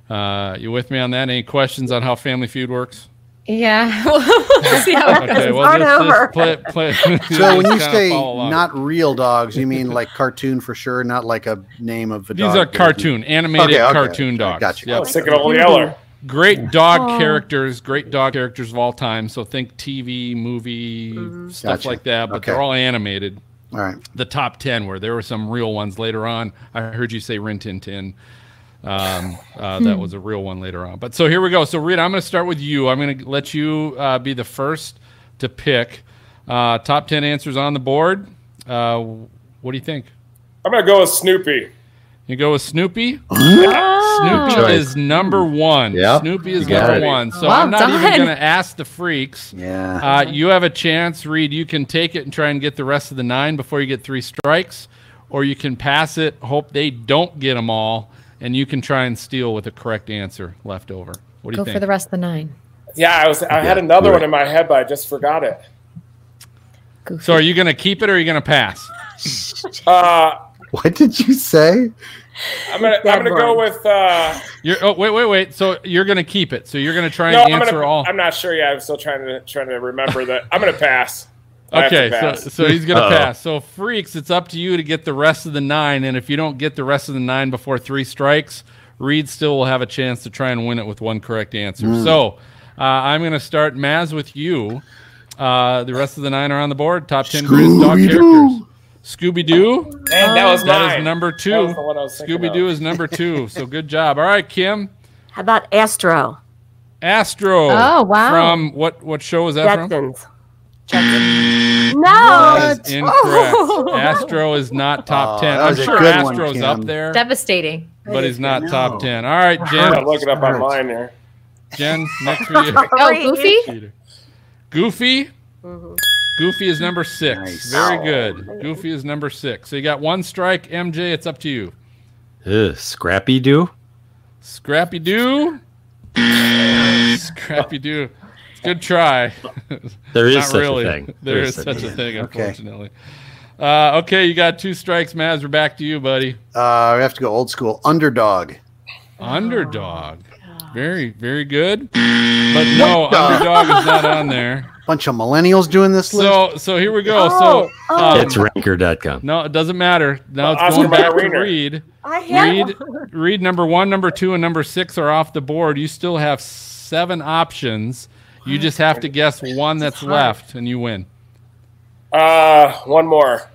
Uh, you with me on that? Any questions on how Family Feud works? yeah. we'll see how it goes. Okay, well, Start just, over. just play, play, So when you say not real dogs, you mean like cartoon for sure, not like a name of a these dog. are cartoon, animated Okay, okay, cartoon dogs. gotcha. I Yep. was thinking of Old Yeller. Great dog Oh. characters, great dog characters of all time. So think TV, movie, stuff Gotcha. like that, but Okay. they're all animated. All right. The top 10 where there were some real ones later on. I heard you say Rin Tin Tin. Um, uh, that was a real one later on. But so here we go. So, Rita, I'm going to start with you. I'm going to let you uh, be the first to pick. Uh, top 10 answers on the board. Uh, what do you think? I'm gonna go with Snoopy. You go with Snoopy? Oh. Snoopy Choice. is number one. Yep. Snoopy is number it. one. So Well I'm not even going to ask the freaks. Yeah. Uh, you have a chance, Reed. You can take it and try and get the rest of the nine before you get three strikes, or you can pass it, hope they don't get them all, and you can try and steal with a correct answer left over. What do Go you think? Go for the rest of the nine. Yeah, I was. I had Yeah, another one in my head, but I just forgot it. Goofy. so are you going to keep it or are you going to pass? Uh, what did you say? I'm gonna. I'm gonna go with. Uh, You're, oh, wait, wait, wait. So you're going to keep it. So you're going to try no, and I'm answer gonna. all. I'm not sure yet. I'm still trying to trying to remember that. I'm gonna pass. I have to Okay, so, pass. so he's going to Uh-oh. pass. So, freaks, it's up to you to get the rest of the nine. And if you don't get the rest of the nine before three strikes, Reed still will have a chance to try and win it with one correct answer. Hmm. So, uh, I'm going to start Maz with you. Uh, the rest of the nine are on the board. Top 10 greatest dog characters. Scooby Doo. And that was That mine. is number two. was the one I was thinking Scooby Doo is number two. So, good job. All right, Kim. How about Astro? Astro. Oh, wow. From what, what show was that from? Jetsons. No. That is incorrect. Oh. Astro is not top Oh, 10. I'm sure good one, Astro's up there. Devastating. but he's not No. top 10. All right, Jen. I'm Jen. gonna look it up Hurts. online here. Jen, next for you. Oh, Goofy? Goofy. Mm-hmm. Goofy is number six. Nice. Very good. Goofy is number six. So you got one strike. MJ, it's up to you. Ugh, Scrappy Doo. Scrappy Doo. Scrappy Doo. Good try. There is such really. a thing. there is such a thing, Okay. unfortunately. Uh, okay, you got two strikes, Maz. We're back to you, buddy. Uh, we have to go old school. Underdog. Underdog. Very, very good. But no, underdog is not on there. Bunch of millennials doing this list. So, so here we go. Oh, so, oh. um, It's ranker.com. no, it doesn't matter. Now it's going back Mayer to Wiener. Reed. I have. Reed, Reed, number one, number two, and number six are off the board. You still have seven options. You just have to guess one that's left, and you win. Uh, one more.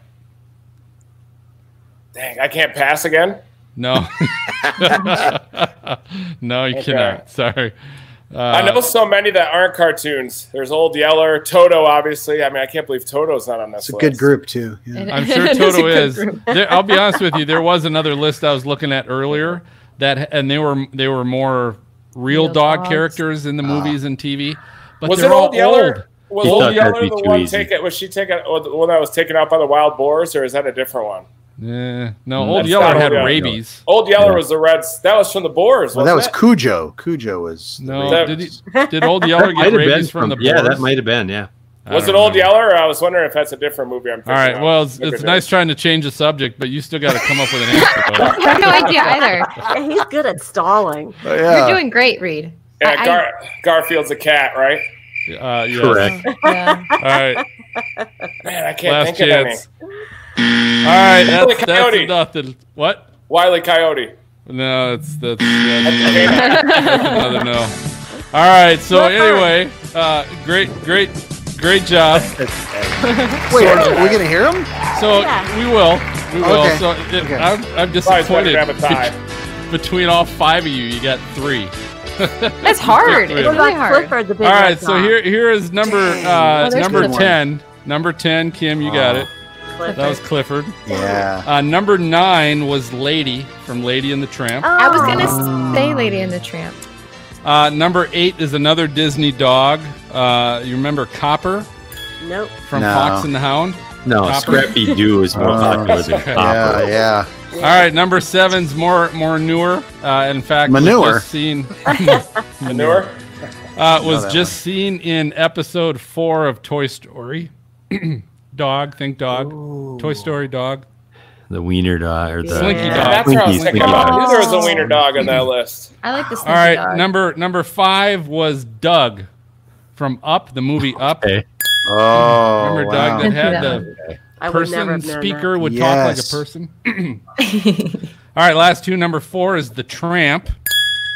Dang, I can't pass again. No, no, you Okay. cannot. Sorry. Uh, I know so many that aren't cartoons. There's Old Yeller, Toto, obviously. I mean, I can't believe Toto's not on this It's a list. good group too. Yeah. I'm sure It is a Toto good is. There, I'll be honest with you. There was another list I was looking at earlier that, and they were they were more real, Real dog dogs. characters in the movies and TV. But Was it Old Yeller? Was He Old Yeller the one taken? Was she taken? oh, The one that was taken out by the wild boars, or is that a different one? Eh, no, Mm, Old Yeller had Old Yeller. rabies. Old Yeller was the Reds. That was from the Boars. Well, that was wasn't Cujo. Cujo was No, That- did he, did Old Yeller Might get have been rabies from, the yeah, that might have been yeah. I Was it Old remember. Yeller? I was wondering if that's a different movie. I'm All right. thinking Well, it's, it's nice trying to change the subject, but you still got to come up with an answer. I have no idea either. Yeah, he's good at stalling. Oh, You're doing great, Reed. Yeah, I- I- Gar- Garfield's a cat, right? Uh, yes. Correct. Yeah. All right. Man, I can't Last think chance. of any. All right. Wile. That's, that's Coyote. nothing. What? Wile E. Coyote. No, it's that's, that's, that's another no. All right. So anyway, uh, great, great, great job. Wait, are we gonna hear him? So Yeah. we will. We will. Okay. So it, Okay. I'm, I'm Probably trying to disappointed grab a tie. be- between all five of you. You got three. That's hard. What It's really hard. Clifford, the big All red right. So here, here is number uh, Oh, number Clifford. ten. Number ten, Kim, you got it. Clifford. That was Clifford. Yeah. Uh, number nine was Lady from Lady and the Tramp. Oh. I was gonna say Lady and the Tramp. Uh, number eight is another Disney dog. Uh, you remember Copper Nope. from No. Fox and the Hound? No, Copper. Scrappy Doo is more Oh. popular than Copper. Yeah, yeah. All right, number seven's more more newer. Uh, in fact, was Manure. just seen Manure. uh, was that just seen in episode four of Toy Story. dog, think dog. Toy Story dog. The wiener dog or the Slinky Yeah. dog. That's where I Slinky, thinking. Slinky I dog. knew there was a wiener dog on that list. I like the All sneaky right, dog. number number five was Doug from Up, the movie Up. Okay. Oh, Remember wow. Doug that had the I person have known speaker would talk like a person. All right, last two. Number four is the Tramp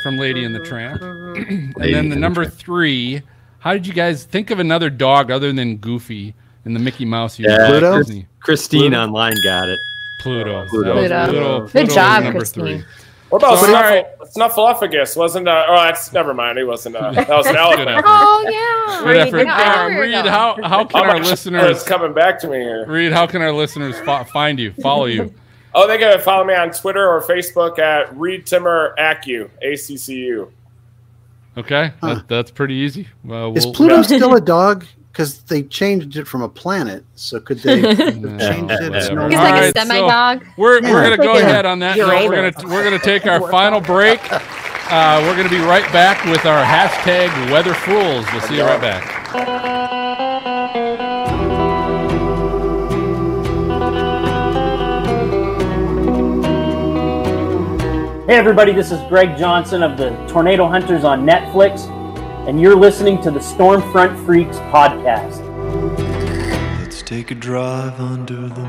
from Lady and the Tramp, and Lady then the the number Tramp. three. How did you guys think of another dog other than Goofy in the Mickey Mouse Yeah, universe? Pluto? Disney? Christine online got it. Pluto. Pluto. That was Pluto. Pluto. Good job, number Christine. three. What about So, Snuffle- all right. Snuffleupagus? Wasn't uh, oh, that's never mind. He wasn't. Uh, that was an elephant. Oh yeah. Good effort. Uh. Reed, how how can Oh our listeners coming back to me here. Reed? How can our listeners fo- find you, follow you? Oh, they gotta follow me on Twitter or Facebook at Reed Timmer Accu A C C U. Okay, that, that's pretty easy. Uh, Is we'll- Pluto still a dog? Because they changed it from a planet. So could they have changed it? It's no Whatever. He's All like right, a so- semi dog. We're, Yeah. we're gonna go ahead on that. note. We're gonna we're gonna take our final break. Uh, we're gonna be right back with our hashtag Weather Fools. We'll see you right back. Hey, everybody, this is Greg Johnson of the Tornado Hunters on Netflix, and you're listening to the Stormfront Freaks podcast. Let's take a drive under the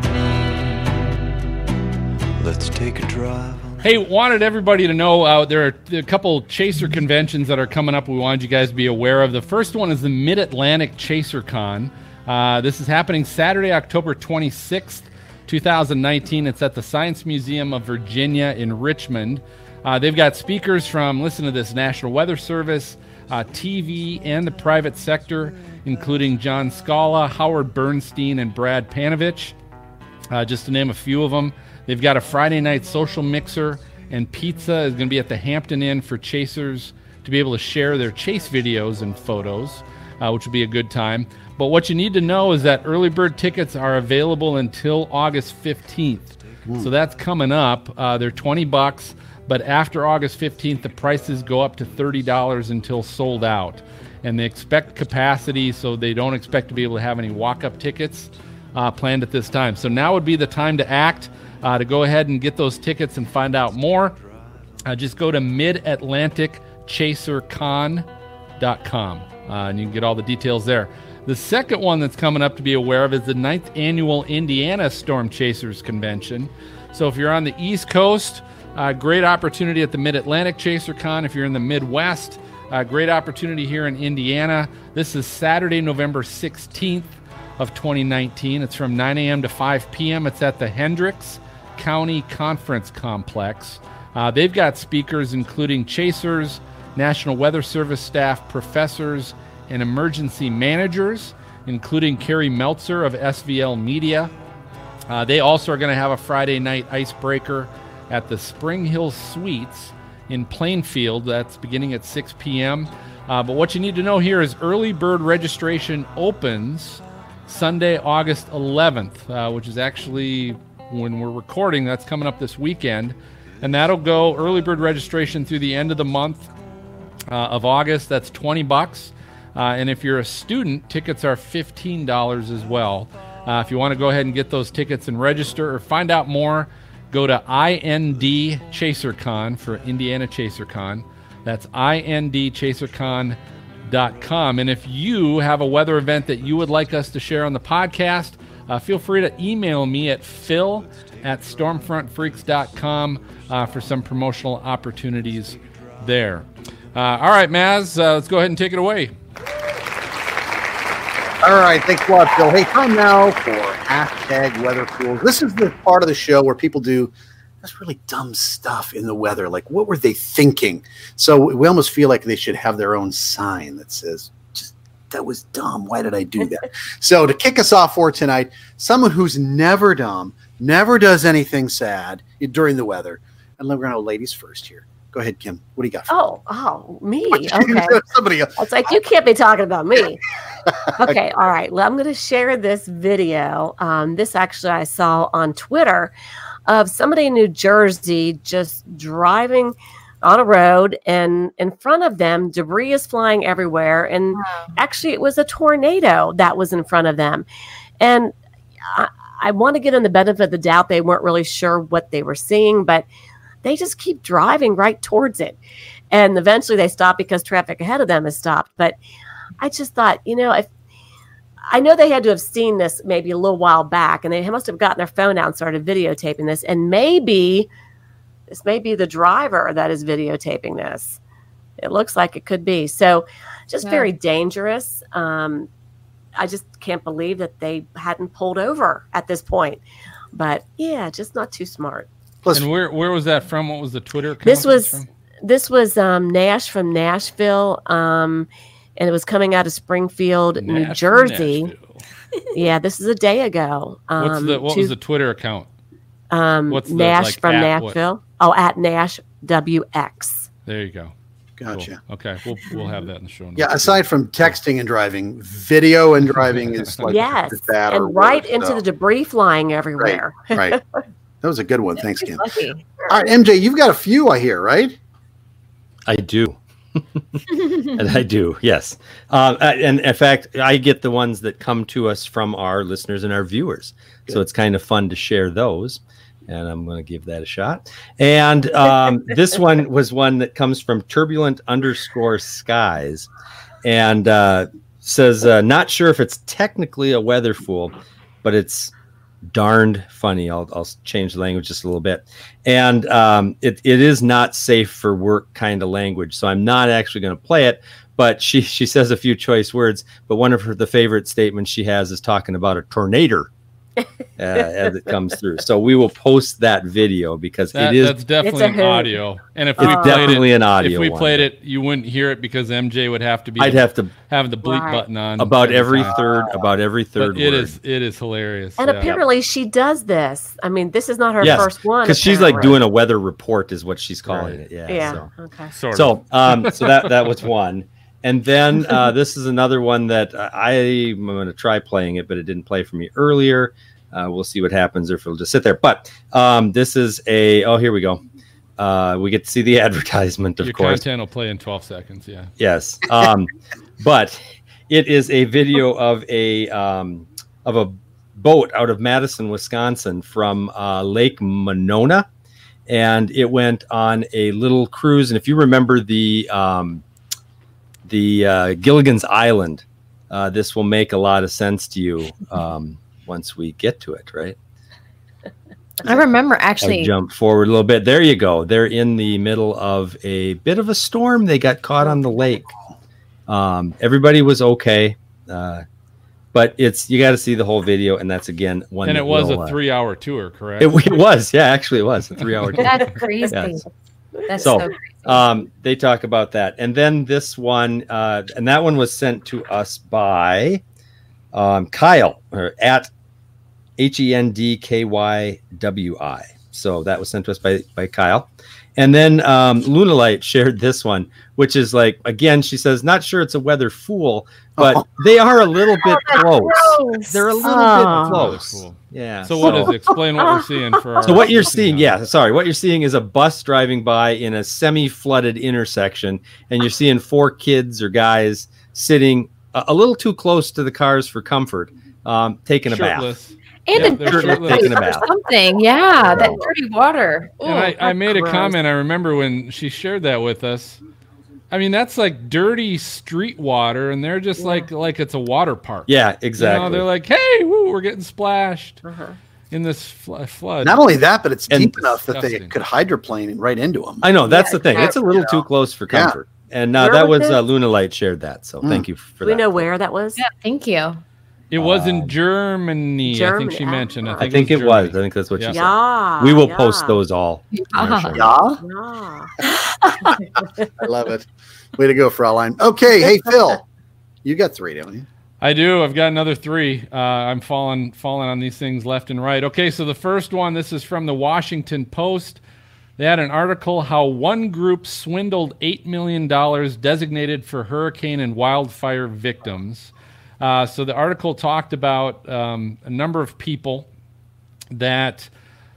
moon. Let's take a drive. Hey, wanted everybody to know uh, there are a couple chaser conventions that are coming up. We wanted you guys to be aware of. The first one is the Mid Atlantic Chaser Con. Uh, this is happening Saturday, October 26th, 2019. It's at the Science Museum of Virginia in Richmond. Uh, they've got speakers from, listen to this, National Weather Service, uh, TV, and the private sector, including John Scala, Howard Bernstein, and Brad Panovich uh, just to name a few of them. They've got a Friday night social mixer, and pizza is going to be at the Hampton Inn for chasers to be able to share their chase videos and photos, uh, which will be a good time. But what you need to know is that early bird tickets are available until August 15th. So that's coming up. Uh, they're 20 bucks, but after August 15th, the prices go up to $30 until sold out. And they expect capacity, so they don't expect to be able to have any walk up tickets uh, planned at this time. So now would be the time to act, uh, to go ahead and get those tickets and find out more. Uh, just go to midatlanticchasercon.com uh, and you can get all the details there. The second one that's coming up to be aware of is the ninth annual Indiana Storm Chasers Convention. So if you're on the East Coast, uh, great opportunity at the Mid Atlantic Chaser Con. If you're in the Midwest, Uh, great opportunity here in Indiana. This is Saturday, November 16th of 2019. It's from 9 a.m. to 5 p.m. It's at the Hendricks County Conference Complex. Uh, they've got speakers including chasers, National Weather Service staff, professors, and emergency managers, including Kerry Meltzer of SVL Media. Uh, they also are going to have a Friday night icebreaker at the Spring Hill Suites in Plainfield. That's beginning at 6 p.m. Uh, but what you need to know here is early bird registration opens Sunday, August 11th, uh, which is actually when we're recording. That's coming up this weekend. And that'll go early bird registration through the end of the month uh, of August. That's 20 bucks. Uh, and if you're a student, tickets are $15 as well. Uh, if you want to go ahead and get those tickets and register or find out more, go to IND ChaserCon for Indiana ChaserCon. That's INDChaserCon.com. And if you have a weather event that you would like us to share on the podcast, uh, feel free to email me at phil at stormfrontfreaks.com uh, for some promotional opportunities there. Uh, all right, Maz, uh, let's go ahead and take it away. All right, thanks a lot, Phil. Hey, time now for hashtag weather fools. This is the part of the show where people do this really dumb stuff in the weather. Like, what were they thinking? So we almost feel like they should have their own sign that says, just that was dumb. Why did I do that? so to kick us off for tonight, someone who's never dumb, never does anything sad during the weather. And we're going to go ladies first here. Go ahead, Kim. What do you got? Oh, oh, me. Okay. Somebody else. It's like you can't be talking about me. Okay, all right. Well, I'm going to share this video. Um, this actually I saw on Twitter of somebody in New Jersey just driving on a road, and in front of them, debris is flying everywhere. And actually, it was a tornado that was in front of them. And I, I want to get in the benefit of the doubt. They weren't really sure what they were seeing, but they just keep driving right towards it. And eventually they stop because traffic ahead of them has stopped. But I just thought, you know, if I know they had to have seen this maybe a little while back and they must have gotten their phone out and started videotaping this. And maybe this may be the driver that is videotaping this. It looks like it could be. So just Yeah. very dangerous. Um, I just can't believe that they hadn't pulled over at this point. But yeah, just not too smart. Plus, And where where was that from? What was the Twitter account? This was was from? this was um, Nash from Nashville, um, and it was coming out of Springfield, New Jersey. Yeah, this is a day ago. Um, What's the what to- was the Twitter account? um, what's the, Nash like, from at what? Nashville? Oh, at Nash WX. There you go. Cool. gotcha. Okay, we'll we'll have that in the show. notes. Yeah, aside from texting and driving, video and driving is like yes, is bad and right worse, into so. the debris flying everywhere. right. That was a good one. Thanks, Kim. Lucky. All right, MJ, you've got a few, I hear, right? I do. and I do, yes. Um, uh, and in fact, I get the ones that come to us from our listeners and our viewers. So it's kind of fun to share those. And I'm going to give that a shot. And um, this one was one that comes from turbulent underscore skies and uh, says, uh, not sure if it's technically a weather fool, but it's darned funny. I'll, I'll change the language just a little bit. And um, it, it is not safe for work kind of language. So I'm not actually going to play it. But she, she says a few choice words. But one of her the favorite statements she has is talking about a tornado uh, as it comes through. So we will post that video because That, it is that's definitely It's an hoot. audio. And if It's we played definitely it, an audio if we one, played but- it, you wouldn't hear it because MJ would have to be I'd have to having the bleep Right. button on about every time. third about every third But it word. is it is hilarious. And yeah. apparently she does this. I mean, this is not her Yes, first one. because she's like doing a weather report is what she's calling Right. it. Yeah. Yeah. so. Okay. Sort of. So, um, so that that was one, and then uh, this is another one that I am going to try playing it, but it didn't play for me earlier. Uh, we'll see what happens, or if it'll just sit there. But um, this is a oh, here we go. Uh, we get to see the advertisement, of your course. content will play in 12 seconds. Yeah. Yes, um, but it is a video of a um, of a boat out of Madison, Wisconsin, from uh, Lake Monona, and it went on a little cruise. And if you remember the um, the uh, Gilligan's Island, uh, this will make a lot of sense to you um, once we get to it, right? I remember I actually. jump forward a little bit. There you go. They're in the middle of a bit of a storm. They got caught on the lake. Um, everybody was okay, uh, but it's you got to see the whole video, and that's again one. and it was will, a uh, three-hour tour, correct? It, it was, yeah, actually, it was a three-hour. tour. That's crazy. Yes. That's So, so, crazy. Um, they talk about that, and then this one, uh, and that one was sent to us by um, Kyle or at H E N D K Y W I. So that was sent to us by by Kyle, and then um, Lunalight shared this one, which is like again, she says, not sure it's a weather fool, but Oh. they are a little bit close. gross. They're a little Oh. bit close. Cool. Yeah. So what is it? Explain what we're seeing for So what you're seeing, yeah, sorry, what you're seeing is a bus driving by in a semi-flooded intersection, and you're seeing four kids or guys sitting a, a little too close to the cars for comfort, um, taking a bath. Shirtless. and Yeah, a they're dirty shirtless. Taking a or something. Yeah, that dirty water. And I, I made a comment. I remember when she shared that with us. I mean, that's like dirty street water, and they're just like like it's a water park. Yeah, You know, exactly. they're like, "Hey, woo, we're getting splashed Uh-huh. in this fl- flood." Not only that, but it's And- deep enough that they could hydroplane right into them. I know that's Yeah, the thing. It's a little yeah. too close for Yeah. comfort, and uh, that was was this? uh, Luna Light shared that. So Mm. thank you for Do we that. know where that was? Yeah, thank you. It was in Um, Germany. I think she mentioned. I I think, think it was. I think that's what Yeah. she said. Yeah. We will yeah, post those all. Uh-huh. Yeah, Yeah. I love it. Way to go, Fraulein. Okay, hey Phil, you got three, don't you? I do. I've got another three. Uh, I'm falling falling on these things left and right. Okay, so the first one. This is from the Washington Post. They had an article how one group swindled eight million dollars designated for hurricane and wildfire victims. Uh, so the article talked about um, a number of people that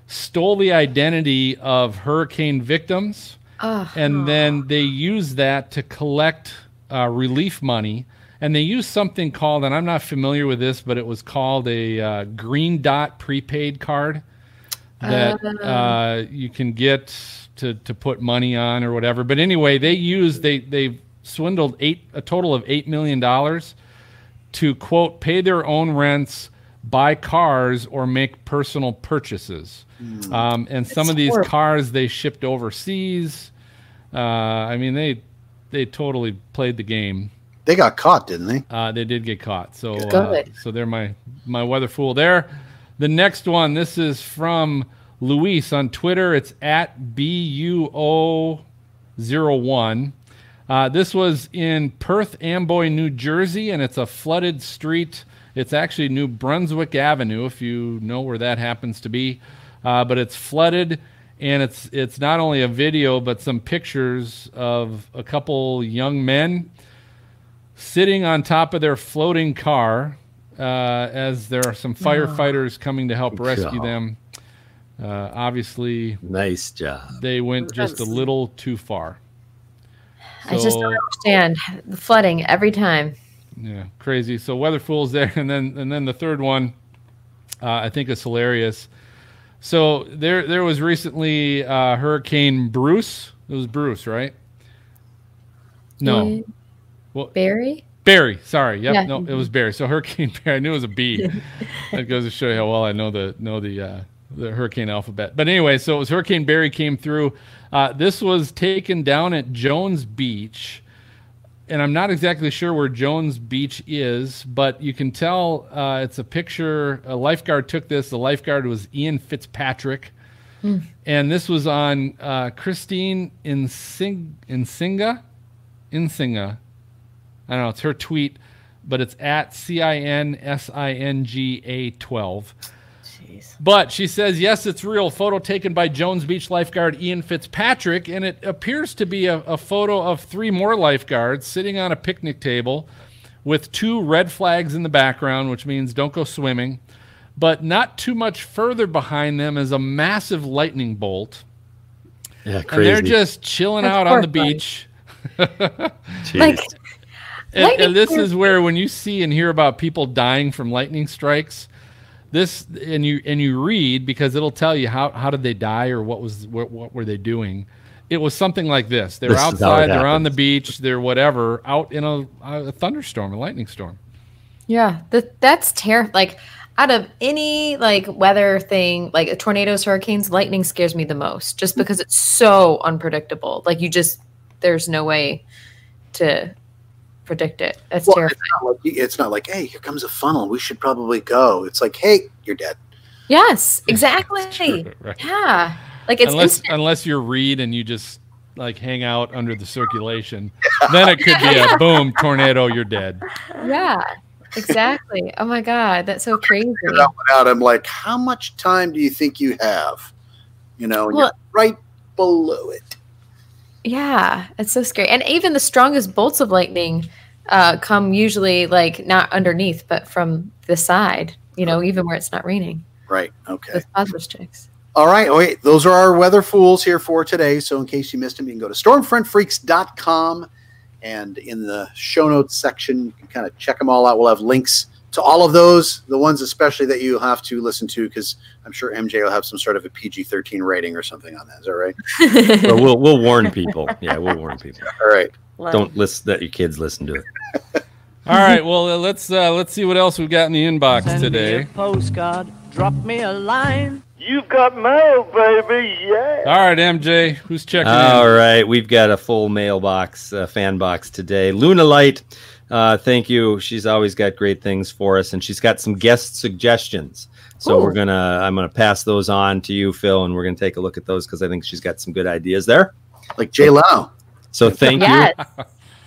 stole the identity of hurricane victims Oh, and then they use that to collect uh, relief money. And they use something called, and I'm not familiar with this, but it was called a uh, green dot prepaid card that uh, you can get to, to put money on or whatever. But anyway, they used they they swindled eight a total of eight million dollars to quote pay their own rents, buy cars, or make personal purchases. Um, and some of these horrible. cars they shipped overseas. Uh, I mean, they they totally played the game. They got caught, didn't they? Uh, they did get caught. So uh, so they're my my weather fool there. The next one. This is from Luis on Twitter. It's at buo01. Uh, this was in Perth Amboy, New Jersey, and it's a flooded street. It's actually New Brunswick Avenue, if you know where that happens to be. Uh, but it's flooded, and it's it's not only a video, but some pictures of a couple young men sitting on top of their floating car uh, as there are some firefighters coming to help rescue God. them. Uh, obviously, Nice job. they went just a little too far. I just don't understand the flooding every time. Yeah, crazy. So weather fools there, and then and then the third one, uh, I think is hilarious. So there there was recently uh, Hurricane Bruce. It was Bruce, right? No, well, Barry. Barry. Sorry. Yep. Yeah. No, it was Barry. So Hurricane Barry. I knew it was a B. that goes to show you how well I know the know the uh, the hurricane alphabet. But anyway, so it was Hurricane Barry came through. Uh, this was taken down at Jones Beach, and I'm not exactly sure where Jones Beach is, but you can tell uh, it's a picture. A lifeguard took this. The lifeguard was Ian Fitzpatrick. And this was on uh, Christine Insing- Insinga. Insinga. I don't know. It's her tweet, but it's at C I N S I N G A 12. Jeez. But she says, yes, it's real. Photo taken by Jones Beach lifeguard Ian Fitzpatrick. And it appears to be a, a photo of three more lifeguards sitting on a picnic table with two red flags in the background, which means don't go swimming. But not too much further behind them is a massive lightning bolt. Yeah, And crazy. they're just chilling That's out on the beach. Like And, and this is where when you see and hear about people dying from lightning strikes, this and you and you read because it'll tell you how how did they die or what was what, what were they doing. It was something like this. They're This is how it outside, they're on the beach, they're whatever, out in a, a thunderstorm, a lightning storm. Yeah, that that's terrible. Like out of any like weather thing, like tornadoes, hurricanes, lightning scares me the most just because it's so unpredictable. Like you just there's no way to predict it. That's Well, terrifying. it's, not like, it's not like, hey, here comes a funnel. We should probably go. It's like, hey, you're dead. Yes, exactly. Right. Yeah. Like it's unless instant. unless you're Reed and you just like hang out under the circulation, then it could be a boom tornado. You're dead. Yeah. Exactly. Oh my god, that's so crazy. Figured out without I'm like, how much time do you think you have? You know, Well- you're right below it. Yeah, it's so scary. And even the strongest bolts of lightning uh, come usually like not underneath, but from the side. You know, even where it's not raining. Right. Okay. Those positive checks. All right. Oh, wait. Those are our weather fools here for today. So, in case you missed them, you can go to stormfrontfreaks.com and in the show notes section, you can kind of check them all out. We'll have links to all of those, the ones especially that you have to listen to, because I'm sure MJ will have some sort of a PG 13 rating or something on that. Is that right? But we'll we'll warn people. Yeah, we'll warn people. All right. Don't listen that your kids listen to it. All right, well uh, let's uh, let's see what else we've got in the inbox Send today. Me a postcard, drop me a line. You've got mail, baby. Yeah. All right, MJ, who's checking All in? right, we've got a full mailbox, uh, fan box today. Luna Light, uh, thank you. She's always got great things for us, and she's got some guest suggestions. So Ooh. we're gonna, I'm gonna pass those on to you, Phil, and we're gonna take a look at those because I think she's got some good ideas there. Like Jay Leno. So thank Yes. you,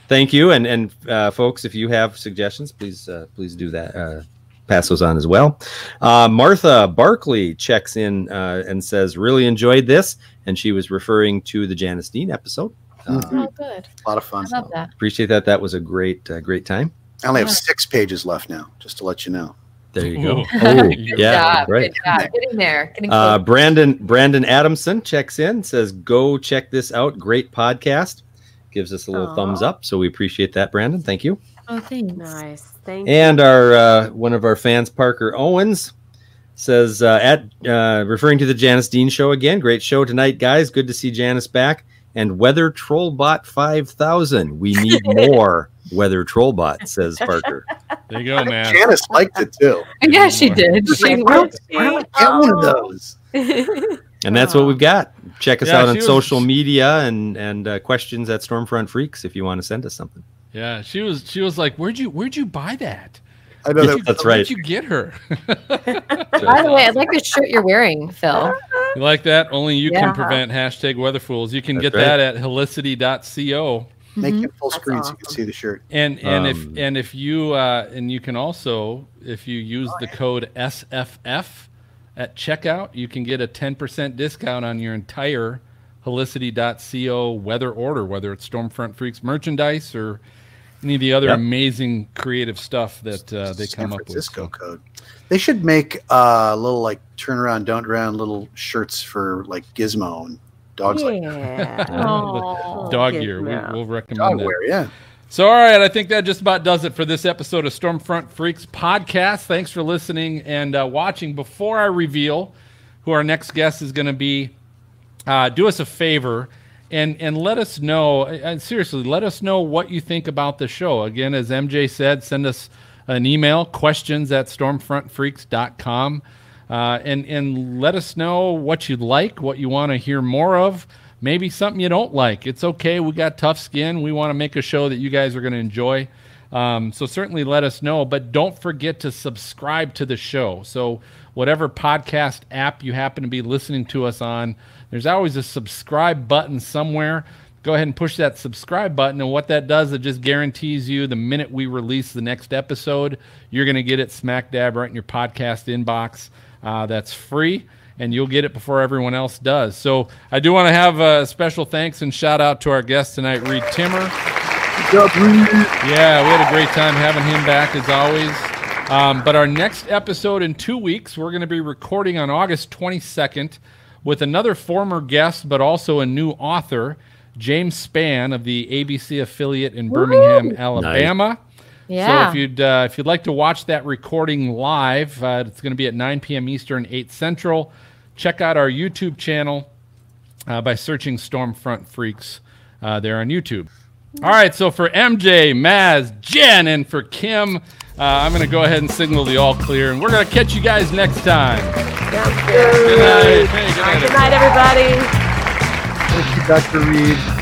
thank you, and and uh, folks, if you have suggestions, please uh, please do that. Uh, pass those on as well. Uh, Martha Barkley checks in uh, and says, "Really enjoyed this," and she was referring to the Janice Dean episode. Uh, Mhm. Oh, good. A lot of fun. I love that. appreciate that. That was a great uh, great time. I only have Yeah. six pages left now, just to let you know. There you go. Ooh. Oh, Good yeah, job. right. Good job. Getting there. Getting Uh. Brandon Brandon Adamson checks in says, "Go check this out. Great podcast." Gives us a little Aw. thumbs up, so we appreciate that, Brandon. Thank you. oh, thanks. Nice. Thank you. And our uh, one of our fans, Parker Owens, says uh, at uh, referring to the Janice Dean show again. Great show tonight, guys. Good to see Janice back. And Weather Trollbot five thousand. We need more Weather Trollbot, says Parker. There you go, man. Janice liked it too. Yeah, she did. She's She like, why don't, don't I get one of those? And that's what we've got. Check us Yeah, out on was- social media and and uh, questions at Stormfront Freaks if you want to send us something. Yeah, she was she was like, "Where'd you where'd you buy that? I know Yeah, that. that's right. Where'd you get her?" By the way, I like the shirt you're wearing, Phil. You like that? Only you Yeah. can prevent hashtag weatherfools. You can That's get that at helicity.co. Make it full That's screen so you can see the shirt. And and Um, if and if you uh, and you can also if you use the code SFF at checkout, you can get a 10% discount on your entire helicity.co weather order, whether it's Stormfront Freaks merchandise or any of the other Yep. amazing creative stuff that uh, they San come up with. Francisco code. They should make uh, little like turn around, don't drown little shirts for like Gizmo and dogs like yeah. Oh, Dog good gear. We, we'll recommend dog that. wear. Yeah. So, all right, I think that just about does it for this episode of Stormfront Freaks podcast. Thanks for listening and uh, watching. Before I reveal who our next guest is going to be, uh, do us a favor and and let us know. And seriously, let us know what you think about the show. Again, as MJ said, send us an email questions at stormfrontfreaks.com uh, and and let us know what you'd like, what you want to hear more of maybe something you don't like. It's okay. We got tough skin. We want to make a show that you guys are going to enjoy. Um, so certainly let us know, but don't forget to subscribe to the show. So whatever podcast app you happen to be listening to us on, there's always a subscribe button somewhere. Go ahead and push that subscribe button, and what that does, it just guarantees you the minute we release the next episode, you're going to get it smack dab right in your podcast inbox. Uh, that's free and you'll get it before everyone else does. So I do want to have a special thanks and shout out to our guest tonight, Reed Timmer. Yeah, we had a great time having him back as always. Um, but our next episode in two weeks, we're going to be recording on August 22nd with another former guest, but also a new author, James Spann of the ABC affiliate in Birmingham, Alabama. Yeah. So if you'd uh, if you'd like to watch that recording live, uh, it's going to be at 9 p.m. Eastern, 8 Central. Check out our YouTube channel uh, by searching Stormfront Freaks uh, there on YouTube. All right, so for MJ, Maz, Jen, and for Kim, Uh, I'm going to go ahead and signal the all clear, and we're going to catch you guys next time. Good. Good night. Hey, good night, good night, everybody. Thank you, Dr. Reed.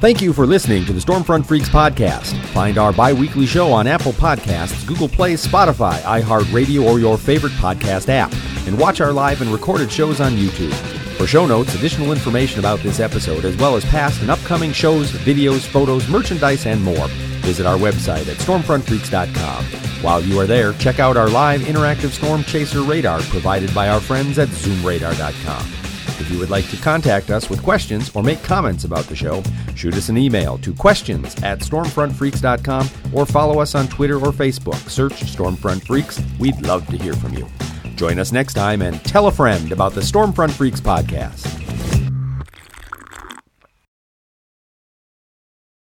Thank you for listening to the Stormfront Freaks podcast. Find our bi weekly show on Apple Podcasts, Google Play, Spotify, iHeartRadio, or your favorite podcast app. And watch our live and recorded shows on YouTube. For show notes, additional information about this episode, as well as past and upcoming shows, videos, photos, merchandise, and more, visit our website at stormfrontfreaks.com. While you are there, check out our live interactive storm chaser radar provided by our friends at zoomradar.com. If you would like to contact us with questions or make comments about the show, shoot us an email to questions at stormfrontfreaks.com or follow us on Twitter or Facebook. Search Stormfront Freaks. We'd love to hear from you. Join us next time and tell a friend about the Stormfront Freaks podcast.